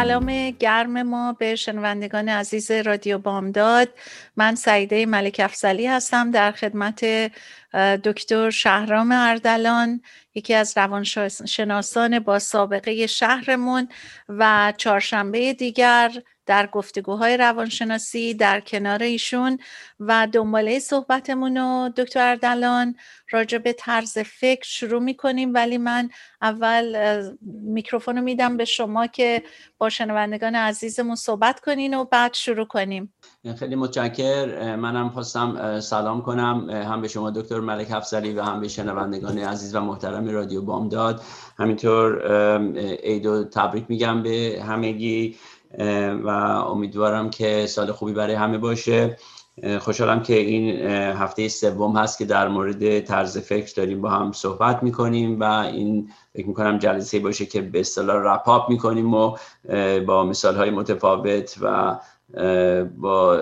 سلام گرم ما به شنوندگان عزیز رادیو بامداد. من سعیده ملک افزلی هستم در خدمت دکتر شهرام اردلان یکی از روانشناسان با سابقه شهرمون و چهارشنبه دیگر در گفتگوهای روانشناسی در کنار ایشون و دنباله صحبتمون رو دکتر اردلان راجع به طرز فکر شروع می‌کنیم. ولی من اول میکروفون رو میدم به شما که با شنوندگان عزیزمون صحبت کنین و بعد شروع کنیم. خیلی متشکر. منم خواستم سلام کنم. هم به شما دکتر ملک افزلی و هم به شنوندگان عزیز و محترم رادیو بامداد. همینطور عید و تبریک میگم به همگی. و امیدوارم که سال خوبی برای همه باشه. خوشحالم که این هفته سوم هست که در مورد طرز فکر داریم با هم صحبت می‌کنیم و این فکر می‌کنم جلسه باشه که به اصطلاح رپاپ می‌کنیم و با مثال های متفاوت و با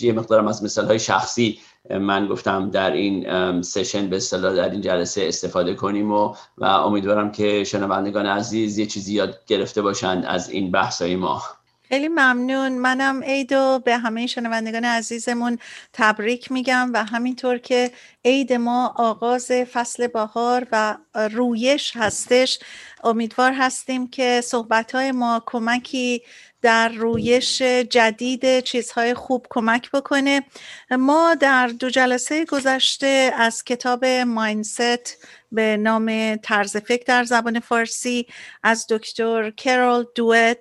یه مقدارم از مثال های شخصی من گفتم در این سشن به اصطلاح در این جلسه استفاده کنیم و و امیدوارم که شنوندگان عزیز یه چیزی یاد گرفته باشند از این بحث های ما. خیلی ممنون. منم عید به همه شنوندگان عزیزمون تبریک میگم و همینطور که عید ما آغاز فصل بهار و رویش هستش امیدوار هستیم که صحبت های ما کمکی در رویش جدید چیزهای خوب کمک بکنه. ما در دو جلسه گذشته از کتاب ماینست به نام طرز فکر در زبان فارسی از دکتر کرول دوت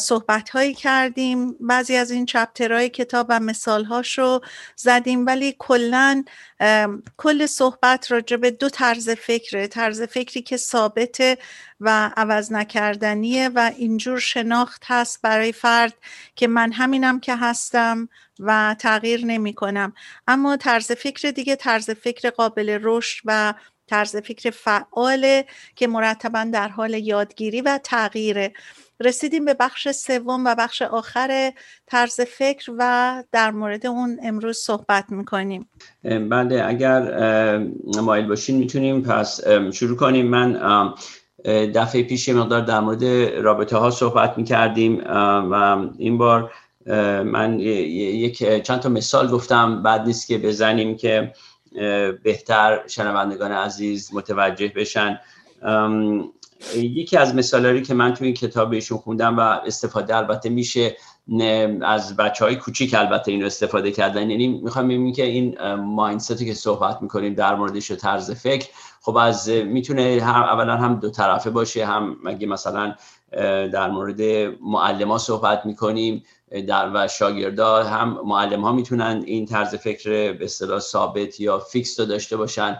صحبت هایی کردیم. بعضی از این چپترهای کتاب و مثال هاش رو زدیم ولی کلا کل صحبت راجع به دو طرز فکره. طرز فکری که ثابته و عوض نکردنیه و اینجور شناخت هست برای فرد که من همینم که هستم و تغییر نمی کنم اما طرز فکر دیگه طرز فکر قابل رشد و طرز فکر فعاله که مرتبا در حال یادگیری و تغییره. رسیدیم به بخش سوم و بخش آخر طرز فکر و در مورد اون امروز صحبت می‌کنیم. بله اگر مایل باشین می‌تونیم پس شروع کنیم. من دفعه پیش مقدار در مورد رابطه ها صحبت می‌کردیم و این بار من یک چند تا مثال گفتم. بعد نیست که بزنیم که بهتر شنوندگان عزیز متوجه بشن. یکی از مثالی که من توی این کتاب ایشون خوندم و استفاده البته میشه از بچه های کوچیک البته این رو استفاده کردن. یعنی می‌خوام ببینیم که این مایندستی که صحبت می‌کنیم در موردش طرز فکر خب از می‌تونه هم اولا هم دو طرفه باشه هم مگه مثلا در مورد معلم صحبت می‌کنیم در و شاگردا هم معلم ها می‌تونن این طرز فکر به اصطلاح ثابت یا فیکس رو داشته باشن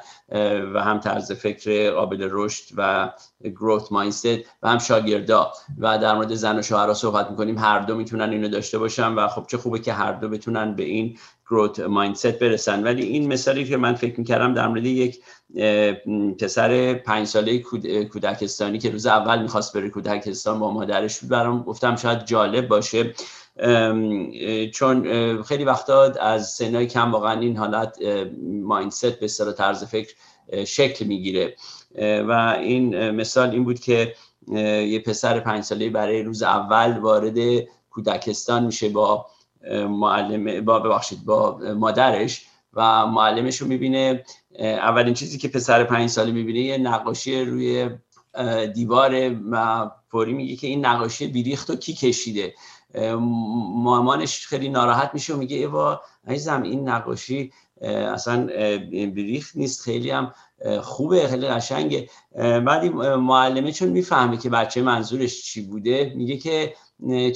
و هم طرز فکر قابل رشد و گروت مایندست و هم شاگردا. و در مورد زن و شوهرها صحبت می‌کنیم. هر دو می‌تونن اینو داشته باشن و خب چه خوبه که هر دو بتونن به این گروت مایندست برسن. ولی این مثالی که من فکر می‌کردم در مورد یک پسر پنج ساله کودکستانی که روز اول می‌خواست بره کودکستان با مادرش بود برام گفتم شاید جالب باشه. چون خیلی وقتا از سنهای کم واقعا این حالت مایندست به اصطلاح طرز فکر شکل می‌گیره. و این مثال این بود که یه پسر پنج ساله برای روز اول وارد کودکستان میشه با معلم با ببخشید با مادرش و معلمش رو می‌بینه. اولین چیزی که پسر پنج ساله می‌بینه یه نقاشی روی دیوار و فوری میگه که این نقاشی بیریخت و کی کشیده. مامانش خیلی ناراحت میشه و میگه ایوا عزیزم این نقاشی اصلا بریخت نیست خیلی هم خوبه خیلی قشنگه. بعد معلمه چون می‌فهمه که بچه منظورش چی بوده میگه که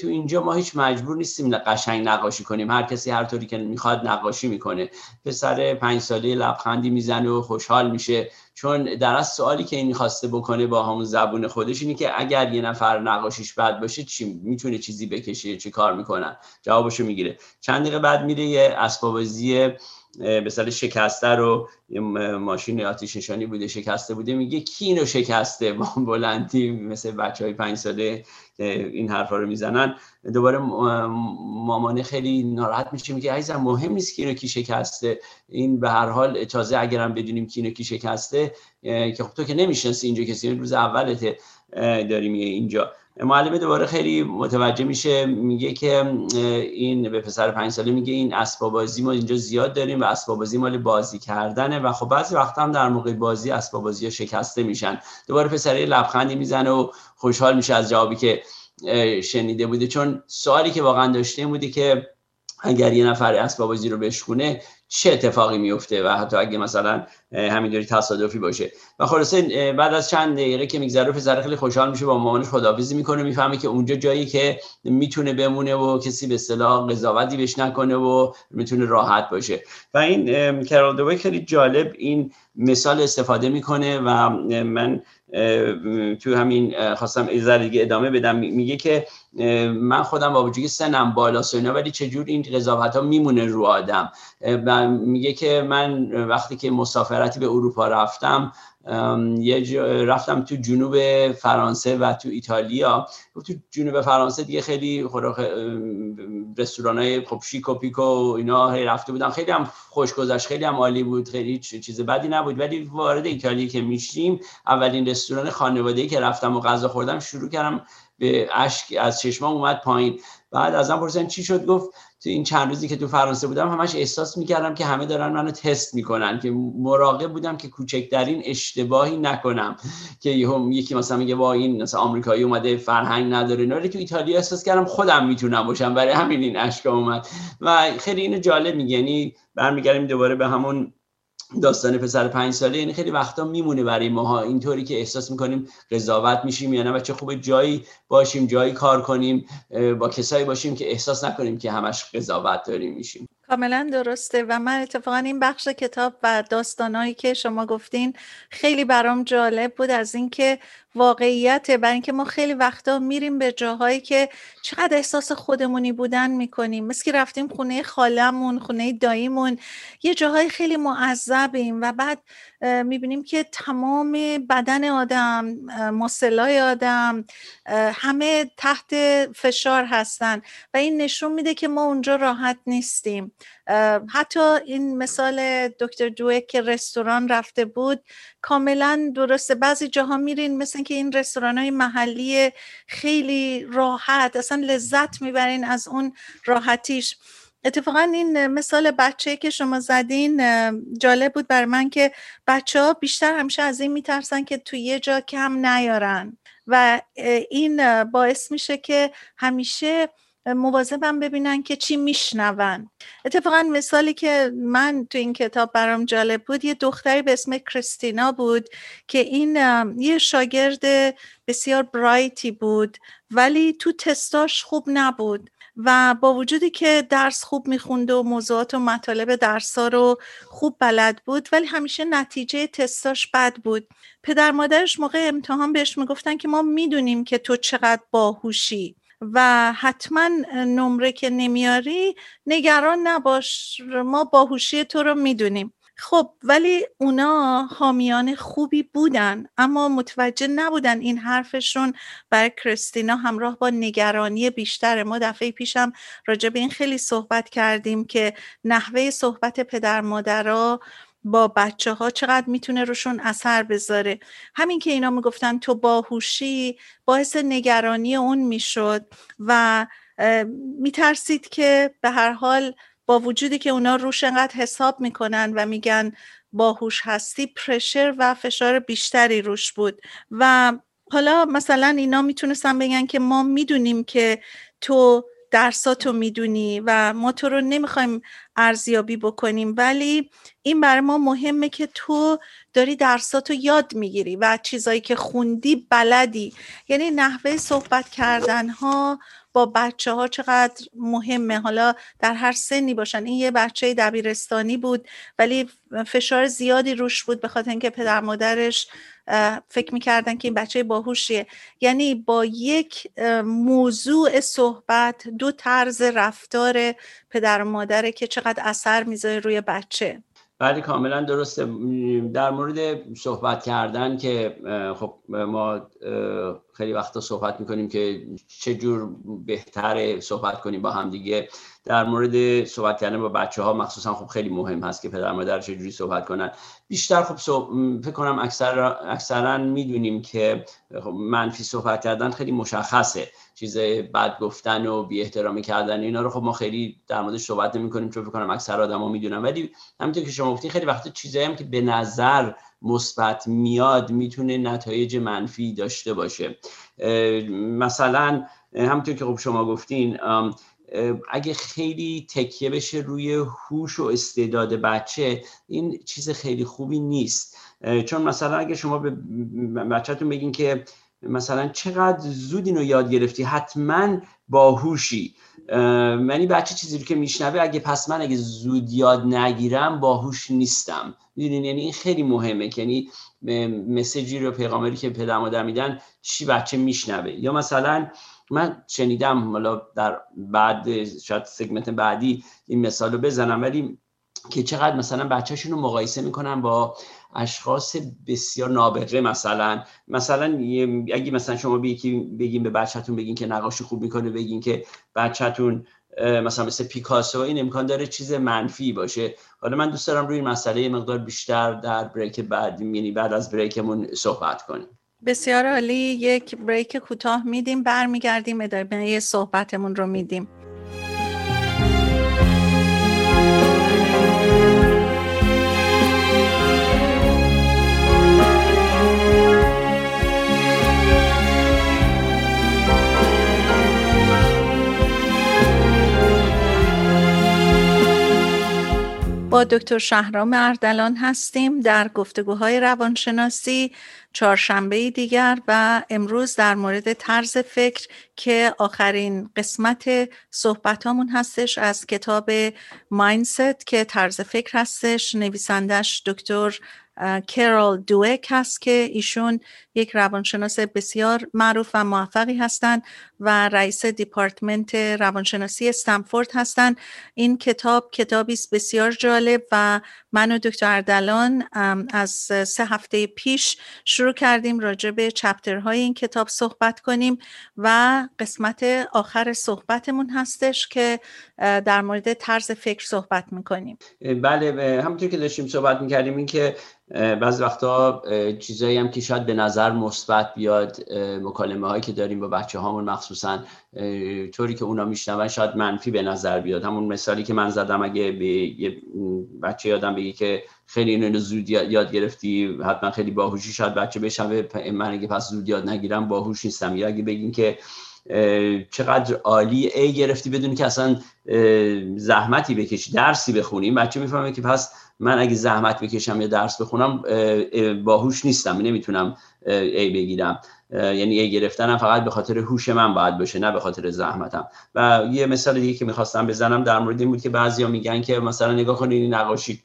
تو اینجا ما هیچ مجبور نیستیم قشنگ نقاشی کنیم. هر کسی هر طوری که می‌خواد نقاشی می‌کنه. پسر پنج ساله لبخندی می‌زنه و خوشحال میشه. چون در از سوالی که این می‌خواسته بکنه با همون زبون خودش اینه که اگر یه نفر نقاشیش بد باشه چی می‌تونه چیزی بکشه چی کار می‌کنن؟ جوابشو می‌گیره. چند دقیقه بعد میره یه اسبابازی به شکسته رو ماشین آتیش نشانی بوده شکسته بوده میگه کی اینو شکسته؟ با بلندی مثل بچه های پنج ساله این حرفا رو می‌زنن. دوباره مامانه خیلی ناراحت میشه میگه عزیزم مهم نیست کی اینو کی شکسته. این به هر حال تازه اگرم بدونیم کی اینو کی شکسته که خب تو که نمی‌شناسی اینجا کسی روز اولته داریم اینجا. معلمه دوباره خیلی متوجه میشه میگه که این به پسر پنج ساله میگه این اسباب بازی ما اینجا زیاد داریم و اسباب بازی مال بازی کردنه و خب بعضی وقت هم در موقع بازی اسباب بازی ها شکسته میشن. دوباره پسر لبخندی می‌زنه و خوشحال میشه از جوابی که شنیده بوده. چون سوالی که واقعا داشته بوده که اگر یه نفر اسباب بازی رو بشکونه چه اتفاقی میفته و حتی اگه مثلا همینطوری تصادفی باشه. و خلاصه بعد از چند دقیقه که میگذره پسر خیلی خوشحال میشه با مامانش خداحافظی می‌کنه می‌فهمه که اونجا جایی که می‌تونه بمونه و کسی به اصطلاح قضاوتی بهش نکنه و می‌تونه راحت باشه. و این کرال خیلی جالب این مثال استفاده می‌کنه و من تو همین خواستم ایزر دیگه ادامه بدم. میگه که من خودم با وجودی سنم بالا اینا ولی چجور این قضاوت ها میمونه رو آدم؟ و میگه که من وقتی که مسافرتی به اروپا رفتم یه رفتم تو جنوب فرانسه و تو ایتالیا. تو جنوب فرانسه دیگه خیلی رستوران های خب شیک و پیک و اینا رفته بودم. خیلی هم خوش خیلی هم عالی بود خیلی چیز بدی نبود. ولی وارد ایتالیا که میشیم اولین رستوران خانوادگی که رفتم و غذا خوردم شروع کردم به اشک از چشمام اومد پایین. بعد ازم پرسیدن چی شد؟ گفت تو این چند روزی که تو فرانسه بودم همش احساس می‌کردم که همه دارن منو تست می‌کنن که مراقب بودم که کوچکترین اشتباهی نکنم. که یکی مثلا میگه با این مثلا آمریکایی اومده فرهنگ نداره ولی تو ایتالیا احساس کردم خودم می‌تونم باشم برای همین این اشکا اومد. و خیلی اینو جالب میگه یعنی برمیگردیم دوباره به همون داستان پسر پنج ساله یعنی خیلی وقتا میمونه برای ماها. اینطوری که احساس می‌کنیم قضاوت میشیم یا نه بچه خوب جایی باشیم جایی کار کنیم با کسایی باشیم که احساس نکنیم که همش قضاوت داریم میشیم. کاملا درسته و من اتفاقا این بخش کتاب و داستانهایی که شما گفتین خیلی برام جالب بود از اینکه واقعیت برای اینکه ما خیلی وقتا میریم به جاهایی که چقدر احساس خودمونی بودن می‌کنیم. مثل که رفتیم خونه خالمون خونه داییمون یه جاهای خیلی معذبیم و بعد می‌بینیم که تمام بدن آدم مسلای آدم همه تحت فشار هستن و این نشون میده که ما اونجا راحت نیستیم. حتی این مثال دکتر دوه که رستوران رفته بود کاملا درسته. بعضی جاها میرین مثل که این رستوران های محلی خیلی راحت اصلا لذت می‌برین از اون راحتیش. اتفاقا این مثال بچه که شما زدین جالب بود بر من که بچه ها بیشتر همیشه از این میترسن که توی یه جا کم نیارن. و این باعث میشه که همیشه مواظبم ببینن که چی میشنون. اتفاقا مثالی که من تو این کتاب برام جالب بود یه دختری به اسم کریستینا بود که این یه شاگرد بسیار برایتی بود ولی تو تستاش خوب نبود و با وجودی که درس خوب میخونده و موضوعات و مطالب درسا رو خوب بلد بود ولی همیشه نتیجه تستاش بد بود. پدر مادرش موقع امتحان بهش می‌گفتن که ما می‌دونیم که تو چقدر باهوشی. و حتما نمره که نمیاری نگران نباش ما باهوشی تو رو می‌دونیم. خب ولی اونا حامیان خوبی بودن اما متوجه نبودن این حرفشون برای کریستینا همراه با نگرانی بیشتر. ما دفعه پیشم راجع به این خیلی صحبت کردیم که نحوه صحبت پدر مادرها با بچه ها چقدر می‌تونه روشون اثر بذاره. همین که اینا می‌گفتن تو باهوشی باعث نگرانی اون می‌شد و میترسید که به هر حال با وجودی که اونا روش انقدر حساب می‌کنن و میگن باهوش هستی پرشر و فشار بیشتری روش بود. و حالا مثلا اینا می‌تونستن بگن که ما می‌دونیم که تو درساتو می‌دونی و ما تو رو نمی‌خوایم ارزیابی بکنیم ولی این برای ما مهمه که تو داری درساتو یاد می‌گیری و چیزایی که خوندی بلدی. یعنی نحوه صحبت کردن ها با بچه ها چقدر مهمه. حالا در هر سنی باشن. این یه بچه دبیرستانی بود ولی فشار زیادی روش بود به خاطر اینکه پدر مادرش فکر می‌کردن که این بچه باهوشیه. یعنی با یک موضوع صحبت دو طرز رفتار پدر و مادره که چقدر اثر می‌ذاره روی بچه. بله کاملا درسته. در مورد صحبت کردن که خب ما خیلی وقتا صحبت می‌کنیم که چه جور بهتر صحبت کنیم با همدیگه در مورد صحبت کردن با بچه ها مخصوصا خب خیلی مهم هست که پدر مادر چجوری صحبت کنن. بیشتر خب فکر کنم اکثر اکثرا می‌دونیم که خب منفی صحبت کردن خیلی مشخصه. چیز بد گفتن و بی احترامی کردن اینا رو خب ما خیلی در موردش صحبت نمی کنیم چون فکر اکثر آدما می‌دونن. ولی همونطور که شما گفتین خیلی وقت چیزایی هم که به نظر مثبت میاد می‌تونه نتایج منفی داشته باشه. مثلا همونطور که خب شما گفتین اگه خیلی تکیه بشه روی هوش و استعداد بچه این چیز خیلی خوبی نیست. چون مثلا اگه شما به بچهتون بگین که مثلا چقدر زود اینو یاد گرفتی؟ حتما باهوشی. منی بچه چیزی رو که میشنوه اگه پس من اگه زود یاد نگیرم باهوش نیستم. می‌دونین؟ یعنی این خیلی مهمه یعنی مسیجی رو پیغامری که پدر مادر میدن چی بچه میشنوه. یا مثلا من شنیدم حالا در بعد شاید سگمنت بعدی این مثال رو بزنم ولی که چقدر مثلا بچهشون رو مقایسه می‌کنن با اشخاص بسیار نابغه مثلا. مثلا اگه مثلا شما بگین به بچهتون بگین که نقاشی خوب می‌کنه بگین که بچهتون مثلا مثل پیکاسو این امکان داره چیز منفی باشه. حالا من دوست دارم روی این مسئله مقدار بیشتر در بریک بعد یعنی بعد از بریکمون صحبت کنیم. بسیار عالی. یک بریک کوتاه میدیم برمیگردیم ادامه صحبتمون رو میدیم. با دکتر شهرام اردلان هستیم در گفتگوهای روانشناسی چهارشنبه دیگر و امروز در مورد طرز فکر که آخرین قسمت صحبتامون هستش از کتاب مایندست که طرز فکر هستش نویسندش دکتر کرول دوک هست که ایشون یک روانشناس بسیار معروف و موفقی هستند و رئیس دیپارتمنت روانشناسی استنفورد هستند. این کتاب کتابی است بسیار جالب و من و دکتر اردلان از سه هفته پیش شروع کردیم راجع به چپترهای این کتاب صحبت کنیم و قسمت آخر صحبتمون هستش که در مورد طرز فکر صحبت می‌کنیم. بله همونطور که داشتیم صحبت می‌کردیم این که بعض وقتا چیزایی هم که شاید به نظر مثبت بیاد مکالمه هایی که داریم با بچه هامون مخصوصا طوری که اونا میشنون شاید منفی به نظر بیاد. همون مثالی که من زدم اگه به یه بچه یادم بگی که خیلی اینو زود یاد گرفتی حتما خیلی باهوشی شاید بچه بشنوه من اگه پس زود یاد نگیرم باهوش نیستم. یا اگه بگین که چقدر عالی ای گرفتی بدون که اصلا زحمتی بکشی درسی بخونیم بچه می‌فهمه که پس من اگه زحمت بکشم یا درس بخونم باهوش نیستم. نمی‌تونم ای بگیرم. یعنی ای گرفتنم فقط به خاطر هوش من باید باشه نه به خاطر زحمتم. و یه مثال دیگه که می‌خواستم بزنم در مورد این بود که بعضیا میگن که مثلا نگاه کنید این نقاشی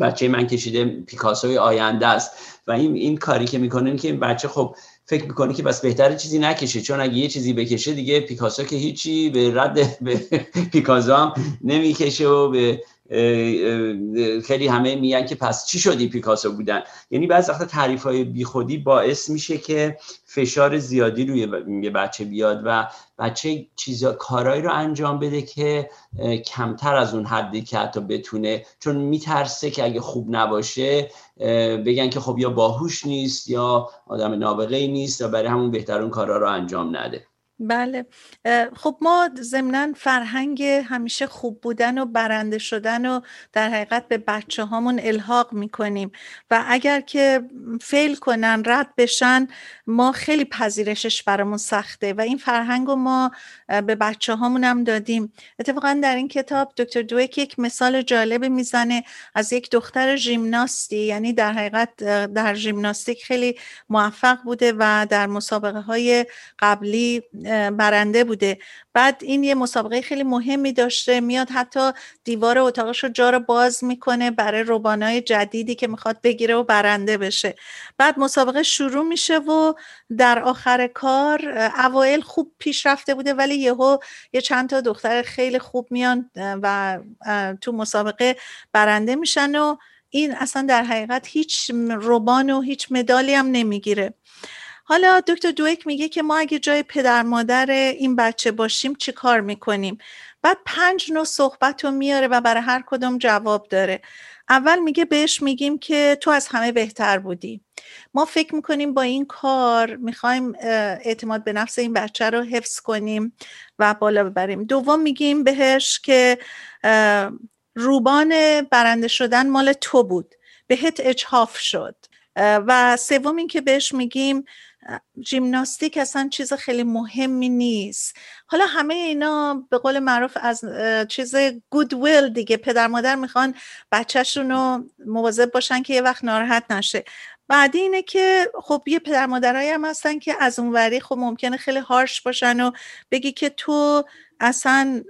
بچه من کشیده پیکاسوی آینده است. و این این کاری که می‌کنه که این بچه خب فکر می‌کنه که بس بهتره چیزی نکشه چون اگه یه چیزی بکشه دیگه پیکاسو که هیچی به رد به پیکاسو هم نمی‌کشه و به خیلی همه میگن که پس چی شدی پیکاسو بودن؟ یعنی بعضی وقت تعریف های بیخودی باعث میشه که فشار زیادی روی بچه بیاد و بچه چیزا کارهایی رو انجام بده که کمتر از اون حدی که حتی بتونه. چون میترسه که اگه خوب نباشه بگن که خب یا باهوش نیست یا آدم نابغه نیست یا برای همون بهتر اون کارا رو انجام نده. بله. خب ما ضمنا فرهنگ همیشه خوب بودن و برنده شدن و در حقیقت به بچه هامون الحاق می‌کنیم و اگر که فیل کنن رد بشن ما خیلی پذیرشش برامون سخته و این فرهنگ رو ما به بچه هامون هم دادیم. اتفاقا در این کتاب دکتر دویک یک مثال جالب می‌زنه از یک دختر ژیمناستی یعنی در حقیقت در ژیمناستیک خیلی موفق بوده و در مسابقه های قبلی برنده بوده. بعد این یه مسابقه خیلی مهمی داشته میاد حتی دیوار اتاقش رو جا رو باز می‌کنه برای روبانای جدیدی که می‌خواد بگیره و برنده بشه. بعد مسابقه شروع میشه و در آخر کار اوایل خوب پیش رفته بوده ولی یهو یه چند تا دختر خیلی خوب میان و تو مسابقه برنده میشن و این اصلا در حقیقت هیچ روبان و هیچ مدالی هم نمی‌گیره. حالا دکتر دویک میگه که ما اگه جای پدر مادر این بچه باشیم چی کار می‌کنیم؟ بعد پنج نوع صحبت رو میاره و برای هر کدوم جواب داره. اول میگه بهش میگیم که تو از همه بهتر بودی. ما فکر می‌کنیم با این کار می‌خوایم اعتماد به نفس این بچه رو حفظ کنیم و بالا ببریم. دوم میگیم بهش که روبان برنده شدن مال تو بود. بهت اجحاف شد. و سوم این که بهش میگیم ژیمناستیک اصلا چیز خیلی مهمی نیست. حالا همه اینا به قول معروف از چیز گود ویل دیگه. پدر مادر می‌خوان بچهشون رو مواظب باشن که یه وقت ناراحت نشه. بعدی اینه که خب یه پدر مادرایی هم هستن که از اونوری خب ممکنه خیلی هارش باشن و بگی که تو اصلا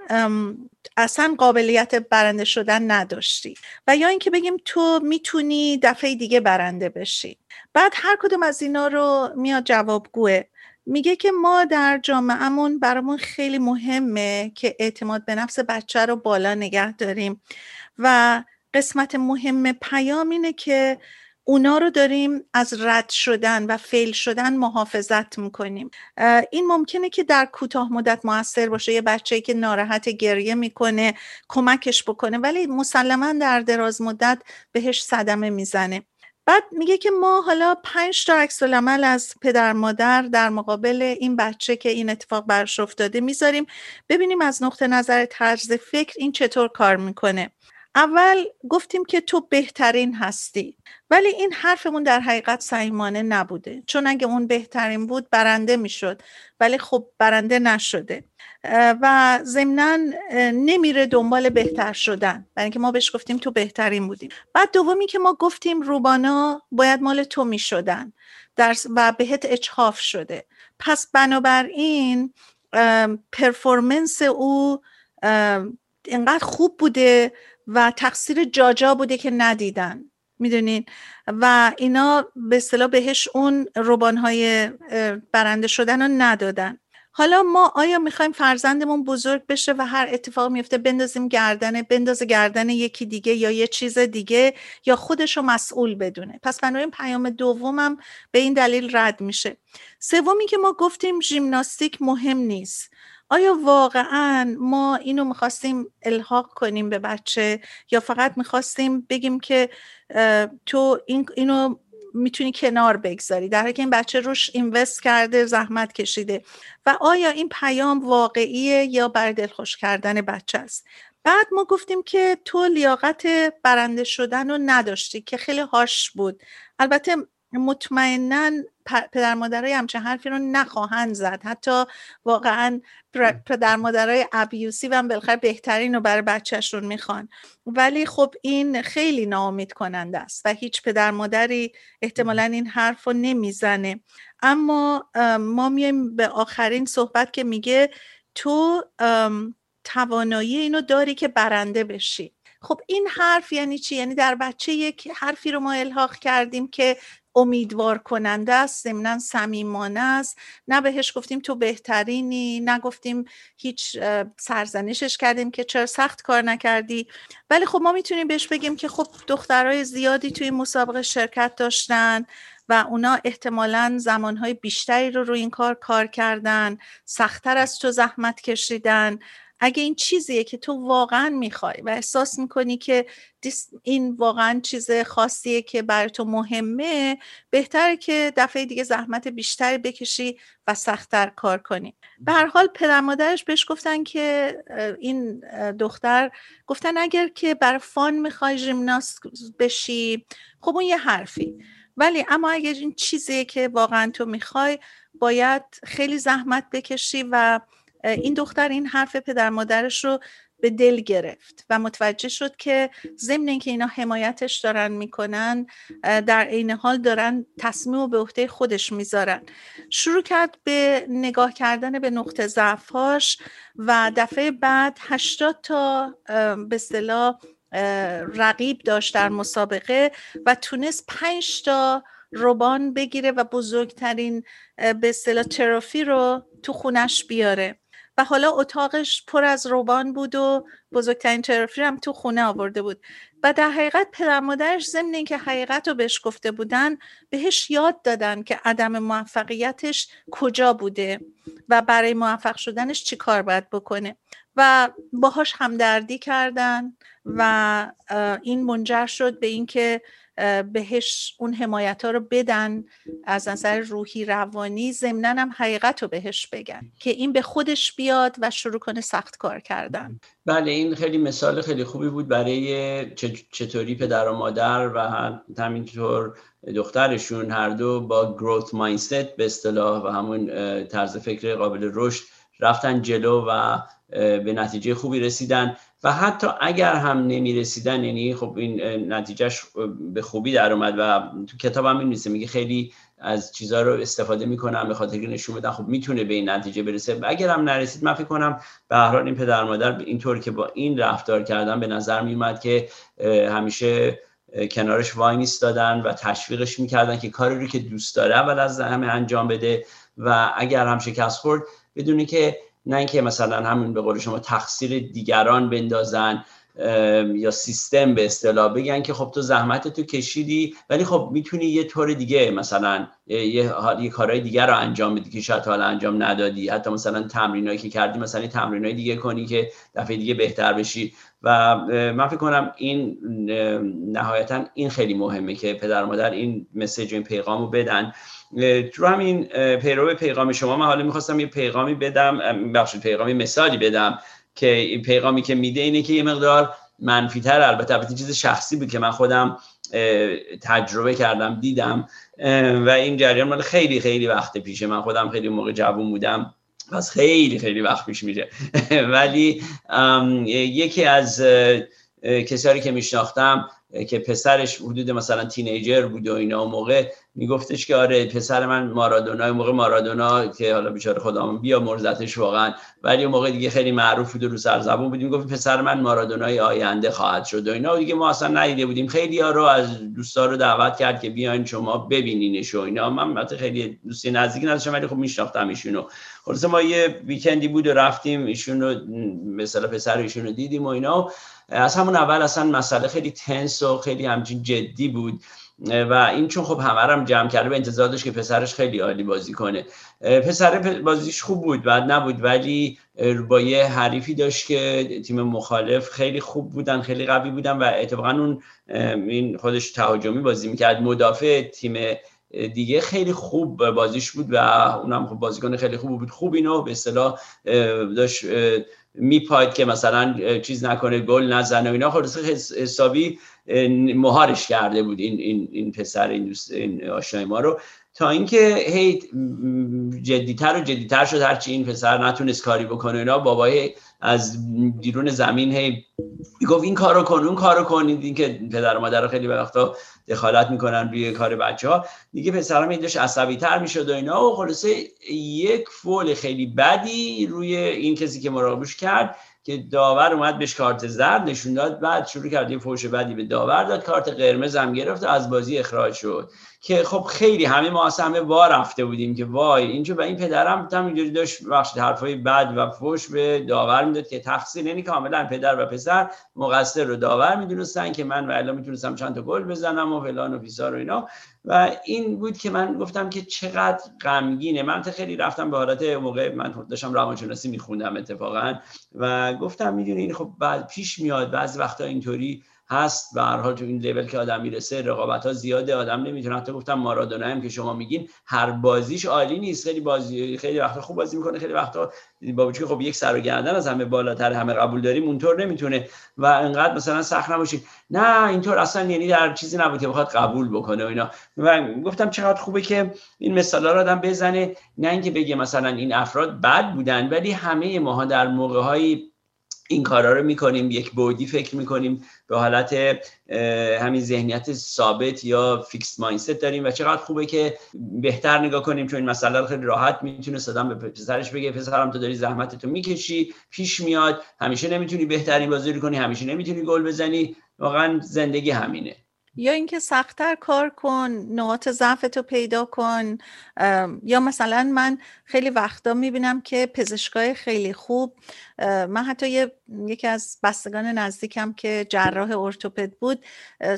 اصلا قابلیت برنده شدن نداشتی. و یا اینکه بگیم تو می‌تونی دفعه دیگه برنده بشی. بعد هر کدوم از اینا رو میاد جوابگوه. میگه که ما در جامعهمون برامون خیلی مهمه که اعتماد به نفس بچه رو بالا نگه داریم و قسمت مهم پیام اینه که اونا رو داریم از رد شدن و فیل شدن محافظت می‌کنیم. این ممکنه که در کوتاه مدت موثر باشه. یه بچه که ناراحت گریه می‌کنه کمکش بکنه ولی مسلما در دراز مدت بهش صدمه می‌زنه. بعد میگه که ما حالا پنج تا عکس العمل از پدر مادر در مقابل این بچه که این اتفاق برش افتاده می‌ذاریم. ببینیم از نقطه نظر طرز فکر این چطور کار می‌کنه. اول گفتیم که تو بهترین هستی ولی این حرفمون در حقیقت صحیحانه نبوده. چون اگه اون بهترین بود برنده می‌شد ولی خب برنده نشده. و ضمنا نمیره دنبال بهتر شدن. برای اینکه ما بهش گفتیم تو بهترین بودیم. بعد دومی که ما گفتیم روبانا باید مال تو می‌شدن. و بهت اچهاف شده. پس بنابراین پرفورمنس او اینقدر خوب بوده و تقصیر جاجا بوده که ندیدن. می‌دونین؟ و اینا به اصطلاح بهش اون روبانهای برنده شدن رو ندادن. حالا ما آیا می‌خوایم فرزندمون بزرگ بشه و هر اتفاق میفته بندازیم گردنه بنداز گردن یکی دیگه یا یه چیز دیگه یا خودش رو مسئول بدونه؟ پس بنابراین پیام دومم به این دلیل رد میشه. سومی که ما گفتیم ژیمناستیک مهم نیست. آیا واقعا ما اینو می‌خواستیم الحاق کنیم به بچه یا فقط می‌خواستیم بگیم که تو این اینو می‌تونی کنار بگذاری؟ در حالی که این بچه روش اینوست کرده زحمت کشیده. و آیا این پیام واقعیه یا بر دلخوش کردن بچه است؟ بعد ما گفتیم که تو لیاقت برنده شدن رو نداشتی که خیلی هاش بود. البته مطمئنا پدر مادرای همچه حرفی رو نخواهند زد. حتی واقعا پدر مادرای ابیوسی هم بالاخره بهترین رو برای بچهشون می‌خوان. ولی خب این خیلی ناامید کننده است و هیچ پدر مادری احتمالا این حرف رو نمی‌زنه. اما ما میایم به آخرین صحبت که میگه تو توانایی اینو داری که برنده بشی. خب این حرف یعنی چی؟ یعنی در بچه یک حرفی رو ما الحاق کردیم که امیدوار کننده است ضمنا صمیمانه است. نه بهش گفتیم تو بهترینی نه گفتیم هیچ سرزنشش کردیم که چرا سخت کار نکردی. ولی خب ما می‌تونیم بهش بگیم که خب دخترای زیادی توی مسابقه شرکت داشتن و اونا احتمالا زمانهای بیشتری رو روی این کار کار کردن سختتر از تو زحمت کشیدن. اگه این چیزیه که تو واقعا می‌خوای و احساس می‌کنی که این واقعا چیز خاصیه که برای تو مهمه بهتره که دفعه دیگه زحمت بیشتری بکشی و سختتر کار کنی. به هر حال پدر مادرش بهش گفتن که این دختر گفتن اگر که برای فان می‌خوای ژیمناست بشی خب اون یه حرفی. ولی اما اگر این چیزیه که واقعا تو می‌خوای باید خیلی زحمت بکشی و این دختر این حرف پدر مادرش رو به دل گرفت و متوجه شد که ضمن اینکه اینا حمایتش دارن می‌کنن در عین حال دارن تصمیم و به عهده خودش می‌ذارن. شروع کرد به نگاه کردن به نقطه ضعفهاش و دفعه بعد 80 تا به اصطلاح رقیب داشت در مسابقه و تونست 5 تا روبان بگیره و بزرگترین به اصطلاح ترافی رو تو خونش بیاره. و حالا اتاقش پر از روبان بود و بزرگترین ترافی هم تو خونه آورده بود. و در حقیقت پدر مادرش ضمن اینکه حقیقت رو بهش گفته بودن بهش یاد دادن که عدم موفقیتش کجا بوده و برای موفق شدنش چی کار باید بکنه. و باهاش همدردی کردن و این منجر شد به اینکه بهش اون حمایت ها رو بدن از نظر روحی روانی ضمنا هم حقیقت رو بهش بگن که این به خودش بیاد و شروع کنه سخت کار کردن. بله این خیلی مثال خیلی خوبی بود برای چطوری پدر و مادر و همینطور دخترشون هر دو با گروت مایندست به اصطلاح و همون طرز فکر قابل رشد رفتن جلو و به نتیجه خوبی رسیدن. و حتی اگر هم نمی رسیدن یعنی خب این نتیجهش به خوبی در اومد و تو کتابم این میگه خیلی از چیزها رو استفاده می‌کنم به خاطر که نشون بدن خب می‌تونه به این نتیجه برسه. و اگر هم نرسید من فکر کنم به هر این پدر مادر اینطور که با این رفتار کردن به نظر میومد که همیشه کنارش وای میستادن و تشویقش می‌کردن که کاری رو که دوست داره اول از همه انجام بده و اگر هم شکست خورد بدونی که نه اینکه مثلا همین به قول شما تقصیر دیگران بندازن یا سیستم به اصطلاح بگن که خب تو زحمت تو کشیدی ولی خب می‌تونی یه طور دیگه مثلا یه, یه کارهای دیگر رو انجام بدی که شاید حالا انجام ندادی. حتی مثلا تمرینایی که کردی مثلا تمرینای دیگه کنی که دفعه دیگه بهتر بشی. و من فکر کنم این نهایتا این خیلی مهمه که پدر و مادر این مسیج و این پیغام رو بدن. تو همین پیرو پیغام شما. من حالا می‌خواستم یه پیغامی بدم بخشید پیغامی مثالی بدم که این پیغامی که میده اینه که یه مقدار منفیتر البته البته چیز شخصی بود که من خودم تجربه کردم دیدم. و این جریان مال خیلی خیلی وقت پیشه. من خودم خیلی موقع جوون بودم. پس خیلی خیلی وقت پیش میره ولی یکی از کسایی که میشناختم که پسرش حدود مثلا تینیجر بود و اینا و موقع میگفتش که آره پسر من مارادونا موقع مارادونا که حالا بیچاره خدا بیا مرزتش واقعا. ولی اون موقع دیگه خیلی معروف بود رو سرزبون بودیم گفت پسر من مارادونای آینده خواهد شد و اینا. و دیگه ما اصلا ندیده بودیم. خیلی ها رو از دوستا رو دعوت کرد که بیاین شما ببینینش و اینا. من خیلی دوستی نزدیک نداشتم ولی خب میشناختم ایشونو. خلاص ما یه ویکندی بود و رفتیم ایشون رو مثلا پسر ایشون رو دیدیم و اینا. از همون اول اصلا مسئله خیلی تنس و خیلی همچین جدی بود. و این چون خب همه هم جمع کرده به انتظار داشت که پسرش خیلی عالی بازی کنه. پسر بازیش خوب بود بعد نبود ولی با یه حریفی داشت که تیم مخالف خیلی خوب بودن خیلی قوی بودن و اتفاقا اون این خودش تهاجمی بازی می‌کرد. مدافع تیم دیگه خیلی خوب بازیش بود و اونم خب بازیکن خیلی خوب بود. خوب اینو به اصطلاح داشت میپاید که مثلا چیز نکنه گل نزنه و اینا. خب حسابی مهارش کرده بود این این این پسر این دوست این آشنای ما رو. تا اینکه هی جدیتر و جدیتر شد هرچی این پسر نتونست کاری بکنه اینا بابای از بیرون زمین هی گفت این کارو کن اون کارو کن این که پدر و مادر خیلی به وقتا دخالت می‌کنن روی کار بچه ها دیگه پسرم این داشت عصبی تر می‌شد و اینا. و خلاصه یک فول خیلی بدی روی این کسی که مراقبش کرد که داور اومد بهش کارت زرد نشون داد. بعد شروع کرد یه فوش بعدی به داور داد کارت قرمز هم گرفت و از بازی اخراج شد. که خب خیلی همه ما اصلا همه وا رفته بودیم که وای اینجا و این پدرم هم اینجوری داشت بخش حرفای بد و فوش به داور می‌داد که تفصیل یعنی کاملا پدر و پسر مقصر رو داور می‌دونستن که من و الا می‌تونستم چند تا گل بزنم و فلان و فیسار و اینا. و این بود که من گفتم که چقدر غمگینه. من خیلی رفتم به حالت موقع من داشتم روانشناسی میخوندم اتفاقا و گفتم می‌دونی این خب بعد پیش میاد بعضی وقتا اینطوری هست به هر حال تو این لول که آدم می‌رسه رقابت ها زیاده. آدم نمی‌تونه حتی گفتم مارادونا هم که شما میگین هر بازیش عالی نیست. خیلی بازی خیلی وقتا خوب بازی می‌کنه. خیلی وقتا با وجود خب یک سر و گردن از همه بالاتر همه قبول داریم اونطور نمی‌تونه و انقدر مثلا سخت نباشید نه اینطور اصلا یعنی در چیزی نبود که بخواد قبول بکنه و اینا. و گفتم چقدر خوبه که این مثالا رو آدم بزنه. نه اینکه بگه مثلا این افراد بد بودن ولی همه ماها در موقع این کارا رو می‌کنیم یک بودی فکر می‌کنیم به حالت همین ذهنیت ثابت یا فیکس مایندست داریم و چقدر خوبه که بهتر نگاه کنیم چون این مسئله خیلی راحت می‌تونه صدام به پسرش بگه پسرم تو داری زحمت تو می‌کشی پیش میاد همیشه نمی‌تونی بهترین بازی کنی همیشه نمی‌تونی گل بزنی واقعا زندگی همینه. یا اینکه سختتر کار کن نقاط ضعفتو پیدا کن. یا مثلا من خیلی وقتا می‌بینم که پزشکای خیلی خوب من حتی یکی از بستگان نزدیکم که جراح ارتوپد بود